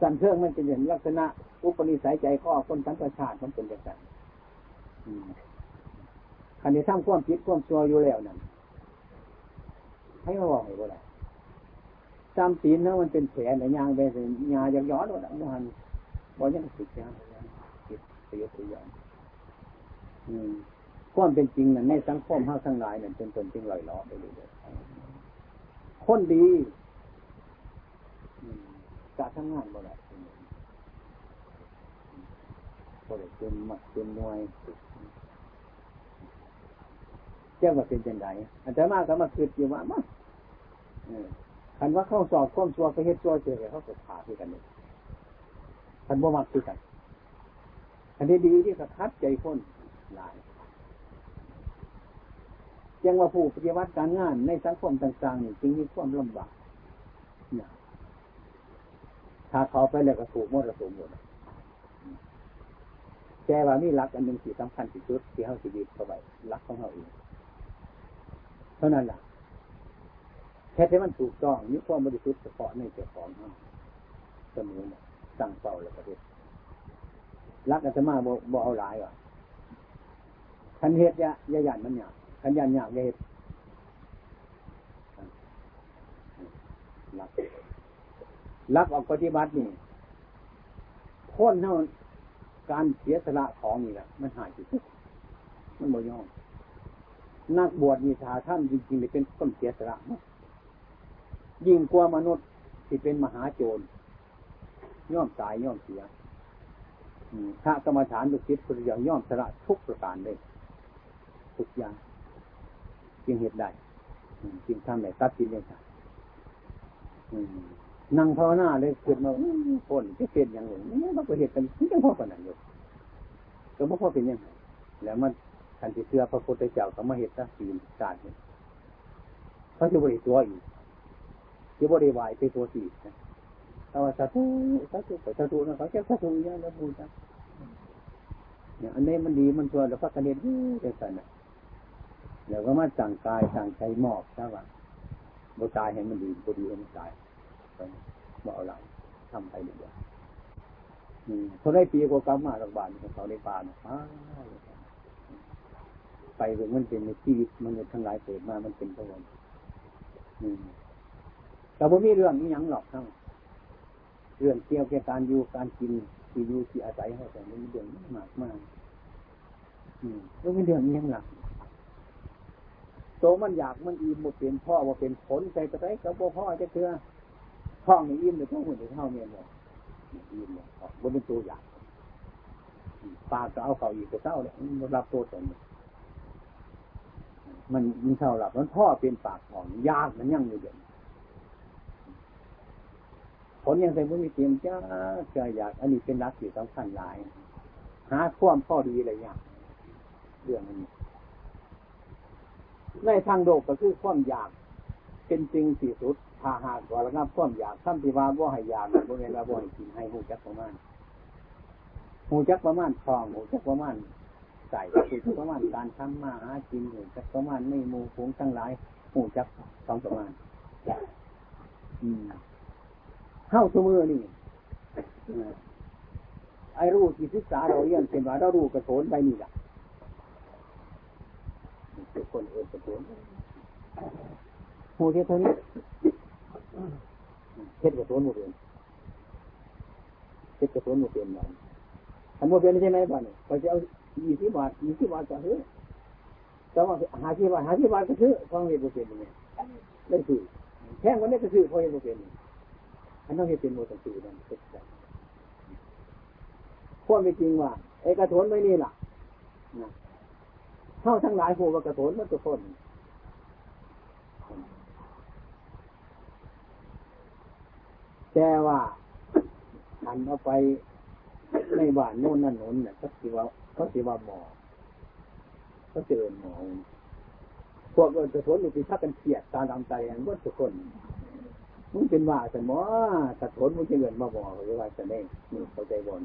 สันเทิงมันเป็นอย่างลักษณะ อุปนิสัยใจข้อคนทั้งประชาติมันเป็นแบบนั้นคันที่ทำความคิดความชัวอยู่แล้วนั่นให้มาบอกให้บ่ได้จำศีลนะมันเป็นแผลในยางไปสิยาย้อนว่ามันบอกยังติดยาติดประโยชน์ประโยชน์ ความเป็นจริงนั่นในสังคมเฮาทั้งหลายนั่นเป็นตนจริงลอยล้อไปเรื่อยๆคนดีจะทำงานบ่ได้บ่ได้เป็นมักเป็นมวยเจ้าว่าเป็นจังไดอันแต่มาก็มาคิดอยู่ว่ามาคันว่าเข้าสอบข้อมชัวไปเฮ็ดชัวเจอเขาก็ขาที่กันนี่คันบ่มักคือกันอันนี้ดีที่กระคัดใจคน หลายยังว่าผู้ปฏิวัติการงานในสังคมต่างๆนี่จึงมีความลำบากเนี่ยถ้าเขาไปแล้วก็ถูกมดระสูงหมดแต่ว่ามีรักอันหนึ่งที่สำคัญที่สุดที่เขาชีวิตเข้าไปรักของเขาเองเท่านั้นแหละแค่ที่มันถูกต้องมีความบริสุทธิ์เฉพาะในเจ้าของเขาเสมอตั้งเป้าแล้วก็เด็ดรักอาตมาบ่เอาหลายว่ะ คันเฮ็ดยะยะหยันมันหยาบคันยันยากยะเฮ็ดรักรักออกปฏิบัตินี่พ้นเท่าการเสียสละของนี่แหละมันหายที่สุดมันบ่ยอมนักบวชมีชาท่านจริงๆเลยเป็นคนเสียสละยิ่งกว่ามนุษย์ที่เป็นมหาโจรย่อมตายย่อมเสียพระกรรมฐานดุจิตพุทธเจ้าย่อมสละทุกประการเลย ทุกอย่างจึงเหตุใดจึงทำไหนตัดสินยังไงนั่งภาวนาเลยเกิดมาคนจะเป็นอย่างหนึ่งนี่เราก็เหตุกันที่ยังพ่อกันนั่นอยู่ก็พ่อเป็นยังไงแล้วมันทันทีเชื่อพระพุทธเจ้าเขามาเหตุศีลศาสตร์เขาจะบริตัวอีกจะบริวายไปตัวสี่นะแต่ว่าสาธุสาธุสาธุนะเขาจะสาธุยังแล้วพูดนะเนี่ยอันนี้มันดีมันตัวแล้วพักกันเด็ดยี่เด็ดกันนะ เดี๋ยวก็มาสั่งกายสั่งใจหมอบใช่ป่ะบตายให้มันดีบดีให้มันตายบอกอาหลังทำไปดีกว่าเขาได้ปีกว่ากรรมมาหลักบาลเขาได้ปานไปเมันเป็นในชีวิตมันทั้งหลายเกิดมา มันเป็นพระวันแต่บ่มีเรื่องนี้ยังหรอกทั้งเรื่องเกี่ยวกับการอยู่การกินที่อยู่ที่อาศัยเขาแต่ไม่มีเรื่องมากมากอืมไม่มีเรื่องนี้ยังหลัก โตมันอยากมันอิ่มหมดเป็นพ่อว่าเป็นผลใจตะไรกับพ่อจะเถื่อท้องนี่อิ่มหรือท้องหุ่นหรือเท่าเมียนบอกอิ่มหมดบนเป็นตัวอยากปากก็เอาเข่าอีกก็เศร้าเลยมันรับตัวตนมันมันเท่าหลับมันพ่อเป็นปากของยากมันยั่งอยู่เด่นผลยังใส่บุญมีเตรียมจ้าจะอยาก อันนี้เป็นรักที่สำคัญหลาย หาความพ่อดีอะไรอย่างเรื่องนี้ ในทางโลกก็คือความอยาก เป็นจริงที่สุดถ้าหากว่าระงับความอยากท่านที่ว่าบ่ให้อยากบ่ให้ละบ่ให้กินให้หูจักประมาณหูจักประมาณทองหูจักประมาณใส่หูจักประมาณการทำมาหากินหูจักประมาณไม่มูฟงทั้งหลายหูจักสองประมาณอืมเข้าสมือนี่ไอ้รู้ที่ศึกษาเราเรียนเป็นว่าเรารู้กระโถนไปนี่แหละ ทุกคนเอ่นกระโถนหูเท่านี้เท็ดกระโถนหมดเลยเท็ดกระโถนหมดเป็นมันทำหมดเป็นใช่ไหมบ้านเนี่ยเขาจะเอายี่สิบบาทยี่สิบบาทก็ซื้อแต่ว่าหาที่บาทหาที่บาทก็ซื้อฟังเหตุผลเป็นยังไงได้ซื้อแค่งวันนี้ก็ซื้อเพราะเหตุผลเป็นอันนั้นเป็นโมตัสีนั่นเป็นใจความเป็นจริงว่าไอ้กระโถนไม่นี่ล่ะนะ เท่าทั้งหลายผู้ว่ากระโถนมันทุกคนแต่ว่าอันเอาไปในบ้านโน่นนั่นโน้นเนี่ยเขาสิว่าเขาสิว่าหมอเขาเจอหมอพวกกระโนอยู่ที่พักกันเขียดตาดำใจอันว่าทุกคนมึงเป็นว่าแต่หมอกระโนมึงจะเงินมาบอกหรือว่าจะเน่มึงเข้าใจบ่น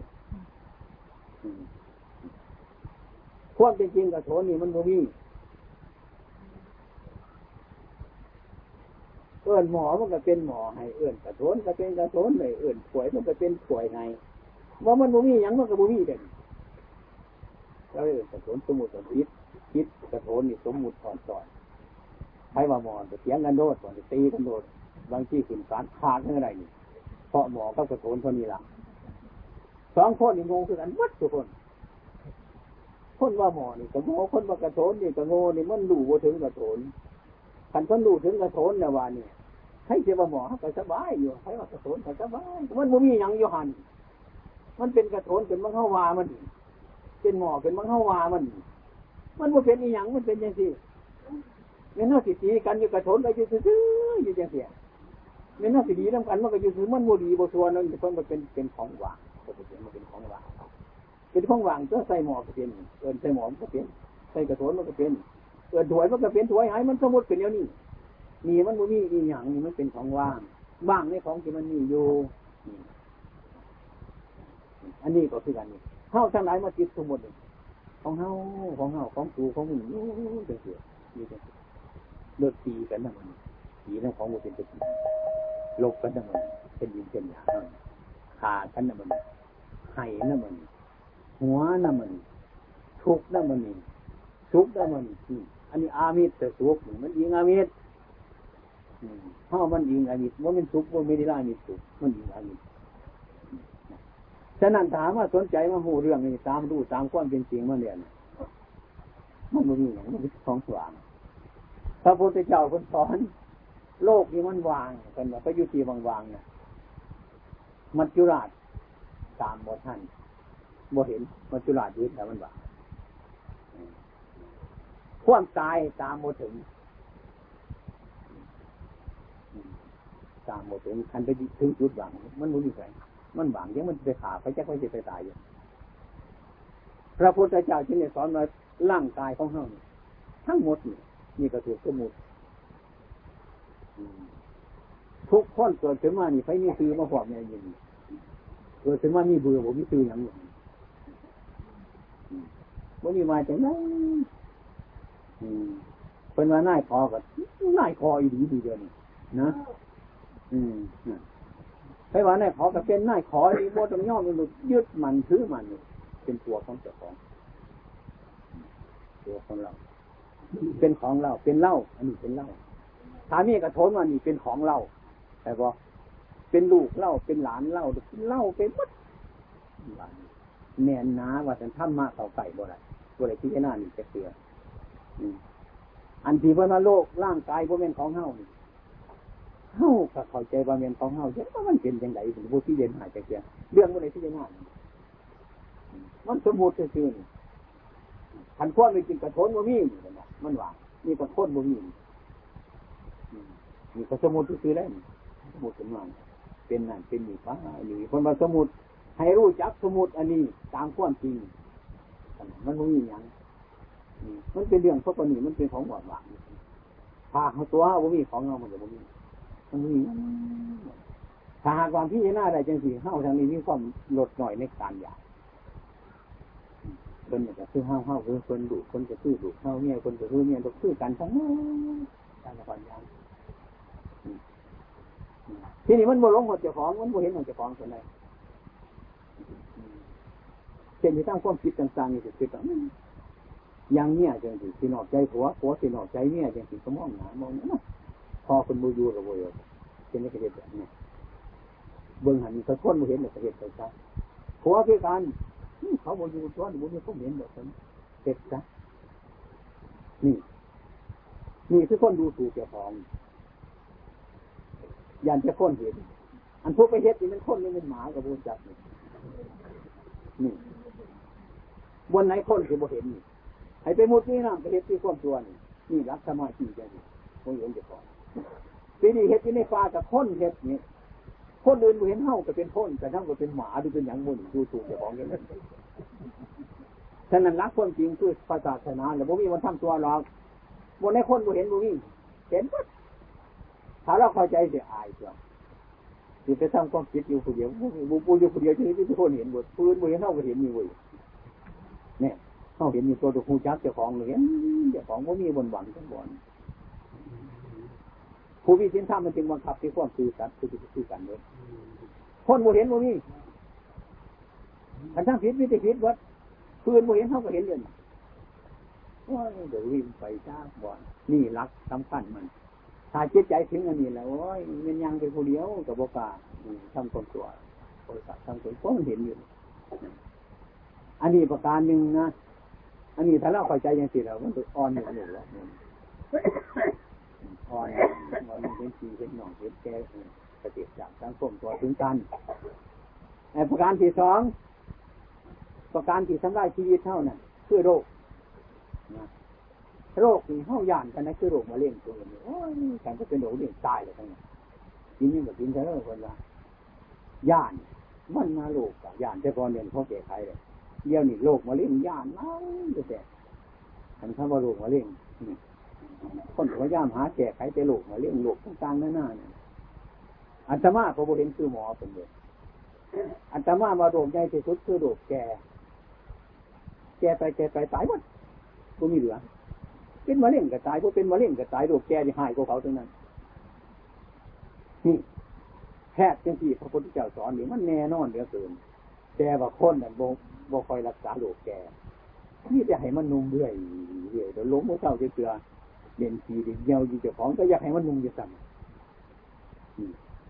ความเป็นจริงกระโถนี่มันโมมีเอื้อนหมอมันก็เป็นหมอให้เอื้อนกระโถนก็เป็นกระโถนเลยเอื้อนป่วยมันก็เป็นป่วยให้ว่ามันบ่มีหยังมันก็บ่มีเด่นแล้เอื้อนกระโถนสมุดคิดคิดกระโถนนี่สมมุติถอนสอนใครว่าหมอจะเสียงกันโดดก่อนจะตีกันโดดบางที่ขึ้นการขาดเมื่อไรนี่เพราะหมอก็กระโถนเท่านี้ละสองคนนี่งงคือกันวัดทุกคน คนว่าหมอนี่ก็โง่คนว่ากระโถนนี่ก็โง่นี่มันดูว่าถึงกระโถนขันคนดูถึงกระโถนนะว่านี่ให้เจ้าหมอก็สบายอยู่ให้ว่ากระโถนก็สบายมันบ่มีหยังอยู่หันมันเป็นกระโถนเป็นมังเข้าวามัน เป็นหมอเป็นมังเข้าวามัน มันบ่เป็นอีหยังมันเป็นยังสิเม่นน่าสิตีกันอยู่กระโถนไปอยู่ซื่ออยู่จังเสียเม่นน่าสิดีน้ำกันมันก็อยู่ซื่อมันบ่ดีบ่ชวนนั่นเพิ่นมันเป็นเป็นของว่างก็เป็นมันเป็นของว่าง เป็นของว่างก็ใส่หมอกก็เป็นเอินใส่หมอมันก็เป็นใส่กระโถนมันก็เป็นเอินถวยมันก็เป็นถวยหายมันสมมติเป็นเดียวนี้นี่มันบ่มีอีหยังนี่มันเป็นของว่างว่างในของที่มันมีอยู่อันนี้ก็คือกันนี่เฮาทั้งหลายมาจิตสมมติของเฮาของเฮาของกูของมึงอยู่จังซี่นี่จังซี่เลิกตีกันนะมันตีนั่นของกูเป็นตะกี้ลบกันนะมันเป็นยินเป็นหยาขาดกันนะมันไห้นะมัน หัวนะมันทุกนะมันนี่ทุกนะมันนี่อันนี้อามิตรแต่ทุกมันยิงอามิตรถ้ามันยิงอามิตรว่ามันทุกว่าไม่ได้ละอามิตรทุกมันยิงอามิตรฉะนั้นถามว่าสนใจมาหูเรื่องนี้ตามดูตามความเป็นจริงมาเนี่ยมันม่มีอย่างมันเป็นของสว่างพระพุทธเจ้าคนสอน โลกนี้มันวางกันว่าไปอยู่ที่วางๆเนี่ยมัจจุราชตามบทท่าน บ่เห็นมัจจุราชยึดแต่มันวางความตายตามโมถึง ตามโมถึงคันไปถึงจุดหวัง มันมุนอยู่ไงมันหวังยังมันไปขาไปแจ็คไปจะไปตายอยู่พระพุทธเจ้าจึงได้สอนว่าร่างกายของเฮาทั้งหมดนี่นี่ก็ถูกสมุดทุกคนเกิดขึ้นมานี่ไปมีซื้อมาหอบเนี่ยยินเกิดขึ้นมามีเบื่อผมมีซื้ออย่างนี้ วันนี้มาจากไหนเป็นว่าน่ายคอกับน่ายคออีดีดีเดียวนี่นะอืมไปว่าน่ายคอกับเป็นน่ายคอดีโบต้องย่อมันยึดมันถือมันเป็นตัวของเจ้าของ ตัวของเรา เป็นของเรา เป็นเล่า อันนี้เป็นเล่าถามีกระโถนว่านี่เป็นของเราแต่บอกเป็นลูกเล่าเป็นหลานเล่าเป็นเล่าเป็นมัดแน่นนาว่าจะทำมาเต่าไก่บ่ไร บ่ไรที่หน้านี่จะเสืออันที่ว่าโลกร่างกายบ่เป็นของเฮาเฮาก็เข้าใจว่าเป็นของเฮาเยอะว่ามันเป็นยังไงถึงผู้ที่เย็นหายใจเสียเรื่องบ่ไรที่จะหน้ามันสมบูรณ์ซื่อๆขันข้นไปกินกระโถนบ่มีมันหวานมีกระโถนบ่มีนี่ก็สมุดซื้อแล้วสมุดสมานเป็นนั่นเป็นนี่ฟ้าหรือคนมาสมุดให้รู้จักสมุดอันนี้ตามความจริง มันไม่มีอย่างมันเป็นเรื่องพวกนี้มันเป็นของหวานหวานถ้าเขาตัวว่ามีของเรามันจะบ่มีมันมีถ้าหากความพิจารณาได้จังสี่เข้าทางนี้มีความลดหน่อยในการอยากคนอยากจะซื้อห้าวห้าวคือคนดุคนจะซื้อดุห้าวเนี่ยคนจะซื้อเนี่ยต้องซื้อกันทั้งนั้นการละครยางทีนี้มันโมลงหัวเจ้าของมันโมเห็นหัวเจ้าของส่วนใด เช่นที่ตั้งความคิดต่างๆนี่สิคิดว่ายังเนี่ยจังสิสินอกใจผัวผัวสินอกใจเนี่ยจังสิก็มองหนามองนะพอคนบูยูกับโวยเป็นนักเรียนแบบนี้เบื้องหันสะท้อนโมเห็นแบบเหตุไปซะผัวคือการเขาบูยูซ้อนบูยูเขาเห็นแบบนั้นเสร็จซะนี่นี่คือคนดูถูกเจ้าของยันจะค้นเห็น อันพวกไปเฮ็ดนี่มันค้นนี่มันหมากับบูจับนี่นี่ บนไหนคนคือบเห็นนี่ให้ไปมุดนี่นะไปเฮ็ดที่ความตัวนี่นี่รักสมาธิใจนี่ผมเห็นจ้าของปีนี้เฮ็ดที่ในฟ้ากับคนเฮ็ดนี่คนอื่นเห็นเท่าก็เป็นคนแต่ทั้งก็เป็นหมาดูเป็นอย่างมุ่นดูถูกเจ้าของอย่างนั้นฉะนั้นรักความจริงคือภาษาศาสนาแต่บ่มีมันทำตัวหรอกบนในคนบ่เห็นบ่มีเห็นปั๊บถ้าเราเข้าใจจะอายจ้ะอยู่ไปทำความคิดอยู่คนเดียวบุปูอยู่คนเดียวที่ทุกคนเห็นหมดปืนบุเห็นเท่าก็เห็นมีเว้ย เขาเห็นมีตัวตัวคูจักเจ้าของเลยเจ้าของว่ามีบนหวังทั้งบนผู้มีศีลธรรมมันจึงบังคับที่ความคือสัตว์คือคือกันเลยคนบ่เห็นบ่มีอันทั้งผิดวิธีผิดวัดปืนบ่เห็นเขาก็เห็นเลยว่าเดี๋ยววิ่งไปจ้าบ่อนนี่รักสำคัญมันถ้าจิตใจถึงอันนี้แล้วโอ้ยมันยังเป็นผู้เดียวกับบกาทำคนตัวบริษัททำคนก็มันเห็นอยู่ อันนี้ประการหนึ่งนะ อันนี้ถ้าเราเข้าใจยังสิเรามันอ่อนอยู่หนึ่งแล้วอ่อนมันเป็นสีเป็นหนองเป็นแก่กระเตียจากสังคมตัวถึงกันประการที่สองประการที่ทำลายชีวิตเท่านั้นคือโรคโรคนี่เฮาย่านกันนะคือโรคมะเร็งตัวนี้โอ้ยแข่งก็เป็นโรคนี่ตายเลยทั้งนั้นกินนี่แบบกินเท่าคนละย่านมันมาโรคกับย่านแต่ก่อนเนี่ยเขาแก้ไขเลย เดี๋ยวนี้โรคมะเร็งย่านนั่นแต่ทันคำว่าโรคมะเร็งคนพยายามหาแก้ไขแต่โรคมะเร็งโรคต่างๆหนั่นน่ะอัตมาพอเห็นคือหมอเป็นเลยอัตมามาโรคใหญ่ที่สุดคือโรคแก่ แก่ไปแก่ไปตายหมดก็มีเหลือ เป็นมะเร็งก็ตายพวกเป็นมะเร็งก็ตายโรคแก่ที่หายกว่าเขาทั้งนั้นนี่แพทย์จังที่พระพุทธเจ้าสอนนี่มันแน่นอนเหลือเกิน แต่ว่าคนนั่นบ่บ่คอยรักษาโรคแก่นี่จะให้มันนุ่มเรื่อยเรื่อยเดี๋ยวล้มหัวเจ้าจะเกลือเด่นสีเด่นเยียวยีเจ้าของก็อยากให้มันนุ่มอยู่สั่ง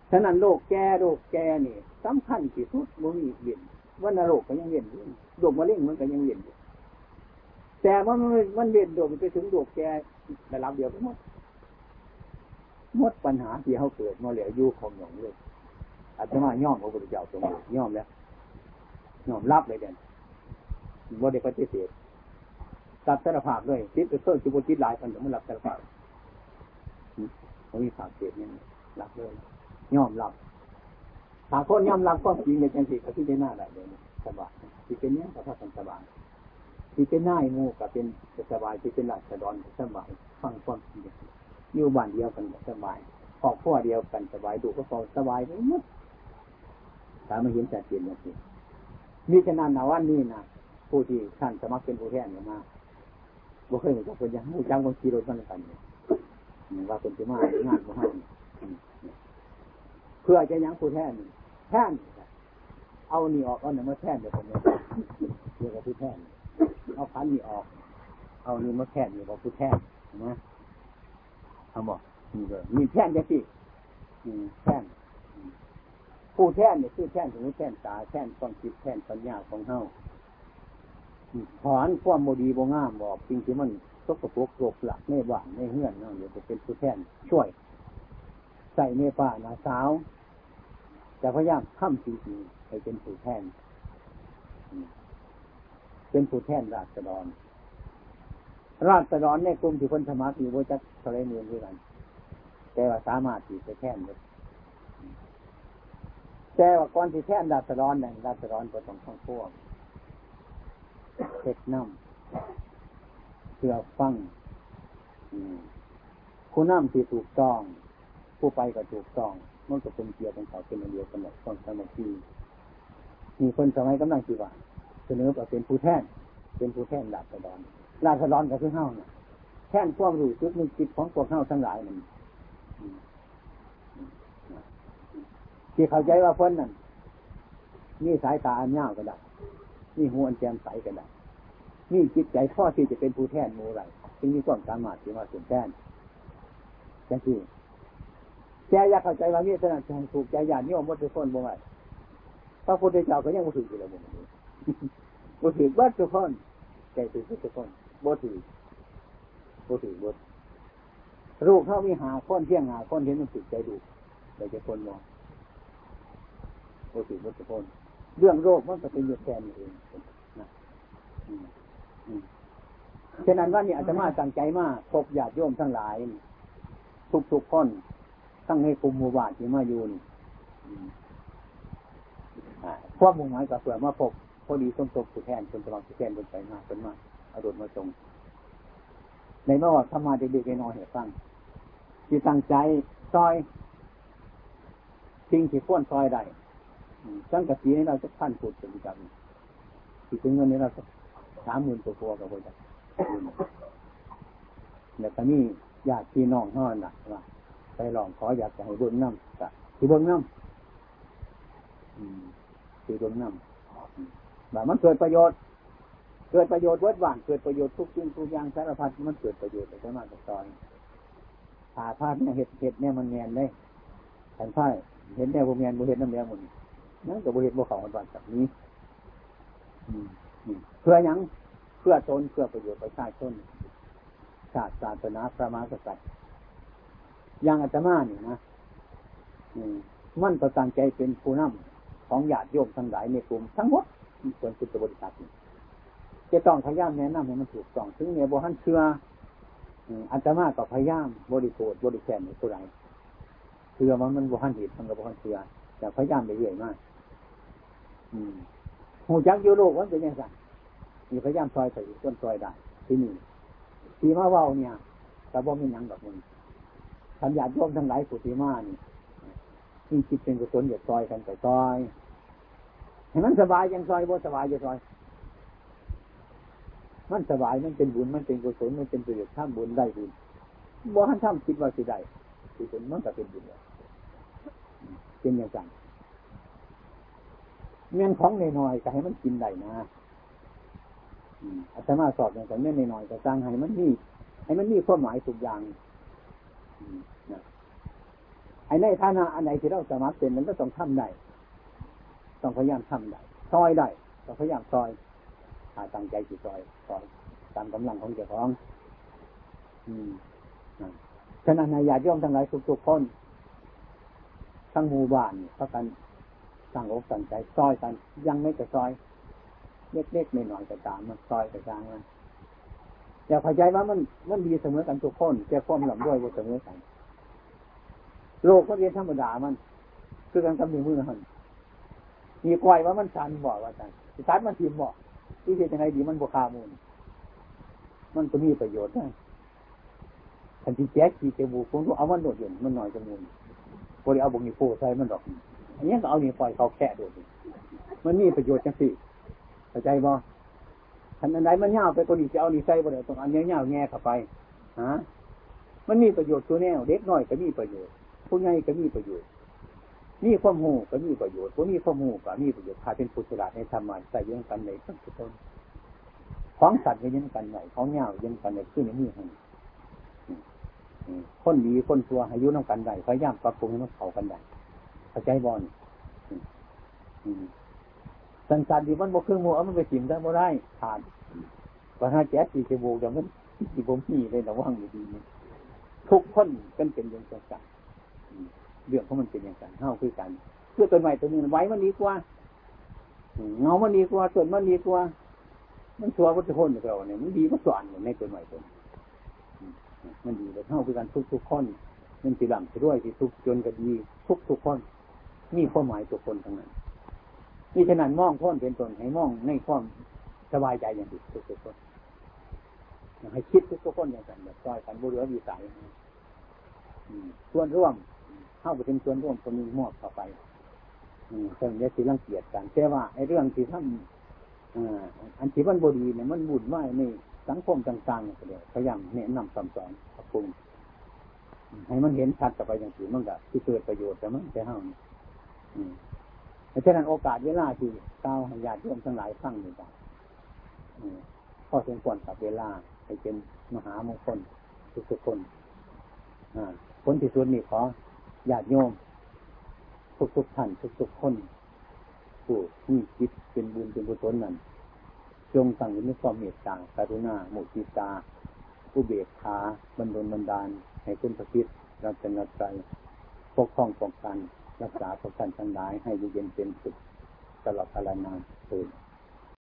ฉะนั้นโรคแก่โรคแก่นี่สำคัญที่สุดมันมีเวียนว่านรคก็ยังเวียนอยู่โรคมะเร็งมันก็ยังเวียนอยู่แต่มันมันเวียนโดดไปถึงโรคแก่ระดับเดียวกันหมดหมดปัญหาที่เขาเกิดมาเหลืออยู่ของหยองเลยอาจจะมาย่อมพระพุทธเจ้าตรงนี้ย่อมแล้ว ยอมรับเลยเด่นบ่ได้ปฏิเสธรับสารภาพเลยติดไปเพิ่มจุบจิตหลายคนถึงมันรับสารภาพมันมีขาดเศษเนี่ยรับเลยยอมรับถ้าคนยอมรับก็จริงในจังสิก็ที่ได้หน้าได้เลยสบายที่เป็นเนี้ยก็ถ้าเป็นสบายที่เป็นหน้ามูกับเป็นสบายที่เป็นหลักสะดอนสบายฟังความจริงอยู่บ้านเดียวกันสบายครอบครัวเดียวกันสบายดูก็พอสบายไปหมดถ้ามเห็นแต่เปลี่ยนอย่างนี้ มีฉะนั้นนะวันนี้นะผู้ที่ท่านสมัครเป็นผู้แทนเนี่ยมาบ่เคยเห็นกับคนยังผู้จ้างคนขี่รถมันกันเนี่ยว่าคนจะมางานมาให้เพื่อจะยังผู้แทนแทนเอานี่ออกเอาหนึ่งมาแทนเดี๋ยวผมเนี่ยเรียกว่าผู้แทนเอาพันนี่ออก เอานี่มาแทนเรียกว่าผู้แทนนะทำบอกนี่เลยมีแทนจะสิแทน ผู้แท่นเนี่ยคือแท่นถึงแท่นตาแท่นความคิดแท่นปัญญาของเฮาถอนความโมดีโบงามบอกจริงที่มันตกกระปุกโกหลักในบ้านในเฮือนเนาะเดี๋ยวจะเป็นผู้แท่นช่วย ใส่ในป่านาสาวจะพยายามทำจริงๆให้เป็นผู้แท่นเป็นผู้แท่นราษฎรราษฎรในกลุ่มที่คนธรรมะมีโวจักทะเลเมืองด้วยกัน แต่ว่าสามารถที่จะแท่นได้ แต่ว่าก่อนที่แทนราษฎรเนี่ยราษฎรก็ต้องท่องพวกเช็ดน้ำเพื่อฟังผู้นำที่ถูกต้อง ผู้ไปก็ถูกต้องมันก็เป็นเกียร์เป็นเสาเป็นเดียวกันหมดคนสมาธิมีคนสมัยกำลังจีว่าเสนอว่าเป็นผู้แท่นเป็นผู้แท่นราษฎรราษฎรก็คือเฮ้าเนี่ยแท่นความรู้สึกนึกจิตของพวกเฮ้าทั้งหลายมัน ที่เข้าใจว่าเพิ่นนั่นนี่สายตาอันยาวก็ได้นี่หูอันแจ่มใสก็ได้นี่จิตใจพ่อที่จะเป็นผู้แทนมูไรจึงมีความสามารถที่มาเป็นแทนจังที่แกอยากเข้าใจว่ามีสนับสนุนถูกใจญาติโยมวัตถุคนบ่ไหวพระพุทธเจ้าก็ยังบ่ถืออยู่แล้วบ่บ่ถือวัตถุคนใจถือวัตถุคนบ่ถือบ่ถือบ่รูปเขามีหาคนเที่ยงหาคนเห็นมันติดใจดูใจจะคนมอง บ่ถือวัตถุคนเรื่องโรคมันก็เป็นอยู่แทนเองนะฉะนั้นว่านี่อาจจะมาตั้งใจมากพบญาติโยมทั้งหลาย ทุกๆคนทั้งในกลุ่มหมู่บ้านที่มาอยู่นี่ความมุ่งหมายกับเผื่อมาพบพอดีต้นตกผู้แทนคนตลอดผู้แทนคนไปมากคนมาเอาดดมาตรงในเมื่อว่าทำมาเด็กๆน้อยเหตุฟังที่ตั้งใจซอยสิ่งที่พ้นซอยได้ สังกะสีนี้เราจะพันผูดเป็นกันที่ถึงเงินนี้เราสามหมื่นตัวกับคนจะแล้วก็นี่ญาติพี่น้องห่อนักว่าไปลองขออยากจะให้เบิ้งน้ำก็ที่เบิ้งน้ำที่เบิ้งน้ำแบบมันเกิดประโยชน์เกิดประโยชน์วัดว่างเกิดประโยชน์ทุกสิ่งทุกอย่างสารพัดมันเกิดประโยชน์แต่มากกับตอนผ่าพาดเนี่ยเห็ดเห็ดเนี่ยมันแมนเลยแผ่นผ้าเห็นแนวโบแมนโบเห็ดน้ำแดงหมดนั่ นกับโบเห็ดโบเขาวันวันแบบนี้เพื่อยังเพื่อตนเพื่อประโยชน์ประชาชนศาตร์ศาสนาพระมหากษัตริย์อย่างอาตมานี่ยนะมั่นประการใจเป็นผู้นำของญาติโยมทั้งหลายในกลุ่มทั้งหมดส่วนพุทธบริษัทจะต้องพยายามแนะนำให้มันถูกต้องถึงเนี่ยบหันเชื่ออาตมาก็พยายามบริโภคบริแคมในผู้ใดเชื่อมันมันบหันเหตุมันก็บหันเชื่อแต่พยายามไปเรื่อยมาก หูจักโยโลกว่าเป็นยังไงมีพยายามซอยใส่ต้นซอยได้ที่นี่ทีมาว่าเนี่ยแต่ว่าไม่ยังแบบมึงทำญาติโยมทั้งหลายสุติมานี่มีจิตเป็นกุศลอย่าซอยกันแต่ซอยเห็นมันสบายยังซอยบ่สบายอย่าซอย มันสบายมันเป็นบุญมันเป็นกุศลมันเป็นประโยชน์ทำบุญได้บุญบ่ท่านทำคิดว่าสิได้กุศลมันก็เป็นบุญเป็นอย่างไร เงินของน้อยๆก็ให้มันกินได้นะอาตมาสอบอย่างแต่เม่นน้อยๆก็สร้างให้มันมีให้มันมีความหมายทุกอย่างไอ้ในฐานะอันไหนที่เราสามารถเป็นมันก็ต้องทำได้ต้องพยายามทำได้ซอยได้ต้องพยายามซอยหาตั้งใจจิตซอยซอยตามกำลังของเจ้าของอืมฉะนั้นนายญาติโยมทั้งหลายทุกๆคนทั้งหมู่บ้านเขากัน ตั้งอกตั้งใจซอยกัน ยังไม่จะซอย เล็กๆไม่น่อยก็ตามมันซอยกระจางมันอย่าพอใจว่ามันมันดีเสมอกันทุกคนแต่ความหลำด้วยว่าเสมอกัน โลกมันเรียนธรรมดามัน คือการกำมือมือหันมีกวยว่ามันสันบอกว่าสันสันมันทิมบอกที่จะยังไงดีมันบวคามูลมันก็มีประโยชน์ได้ทันทีแจ๊กขี่เจบูคุณก็เอามันโดดเด่นมันหน่อยจมูกพอดีเอาบุกนี่โฟใส่มันดอก อันนี้ก็เอานี่ปล่อยเขาแค่โดดมันมีประโยชน์จังสิเข้าใจบ่ทันอันไหนมันเงาไปตัวนี้จะเอานี่ใส่บ่ได้ตรงอันนี้เงาแง่เข้าไปฮะมันมีประโยชน์ตัวแนวเด็กน้อยก็มีประโยชน์ผู้ใหญ่ก็มีประโยชน์มีความหูก็มีประโยชน์ผู้มีความหูก็มีประโยชน์ถ้าเป็นผู้ฉลาดในธรรมะใส่ยังกันในทั้งทุกคนของสัตว์ก็ยังกันไหนของเงายังกันในขึ้นในมือให้คนดีคนตัวอายุน้องกันได้พยายามปรับปรุงให้มันเข้ากันได้ เข้าใจบอลสันสันดีมันบกเครื่องมือเอามันไปจิ้มได้บ่ได้ขาดปัญหาแจ๊สตีเจโบกอย่างนั้นที่ผมมีเลยระวังอยู่ดีทุกคนเป็นเป็นอย่างจังเรื่องของมันเป็นอย่างไรเท่าคือกันเพื่อต้นไม้ตัวนี้ไว้มันดีกว่าเงามันดีกว่าต้นมันดีกว่า มันชัววัตถุพลเราเนี่ยมันดีกว่าส่วนในต้นไม้ตัวมันดีเลยเท่าคือกันทุกทุกคนมันสีหลังด้วยที่ทุกจนก็ดีทุกทุกคน มีความหมายตัวคนทั้งนั้นนี่ฉะนั้นมองพ้นเป็นตนให้มองในความสบายใจอย่างดีทุกคนให้คิดทุกคนอย่างนั้นแบบซอยกันบุเรุษวิสัยส่วนร่วมเข้าไปเป็นส่วนร่วมคนมีมอบเข้าไปเพิ่งจะสิรังเกียจกันแต่ว่าไอ้เรื่องที่ทำอันที่มันบดีเนี่ยมันบุญไหวในสังคมต่างๆเนี่ยพยายามแนะนำคำสอนปรับปรุงให้มันเห็นชัดต่อไปอย่างที่มันก็ที่เกิดประโยชน์แต่มันจะเท่านี้ เพราะฉะนั้นโอกาสเวลาที่เก้าวญาติโยมทั้งหลายฟังอยู่บ้างพอสมควรกับเวลาให้เป็นมหามงคลทุกๆคนผลที่สุดนี่ขอญาติโยม ทุกๆท่านทุกๆคนผู้ที่คิดเป็นบุญเป็นกุศลนั้นจงตั้งในความเมตตากรุณาโมทิตาผู้เบียดขาบรรดลบรรดาล ให้คุณพระพิษรัตนใจปกครองป้องกัน รักษาพวกท่านทั้งหลายให้เย็นเป็นสุขตลอดกาลนานเถิด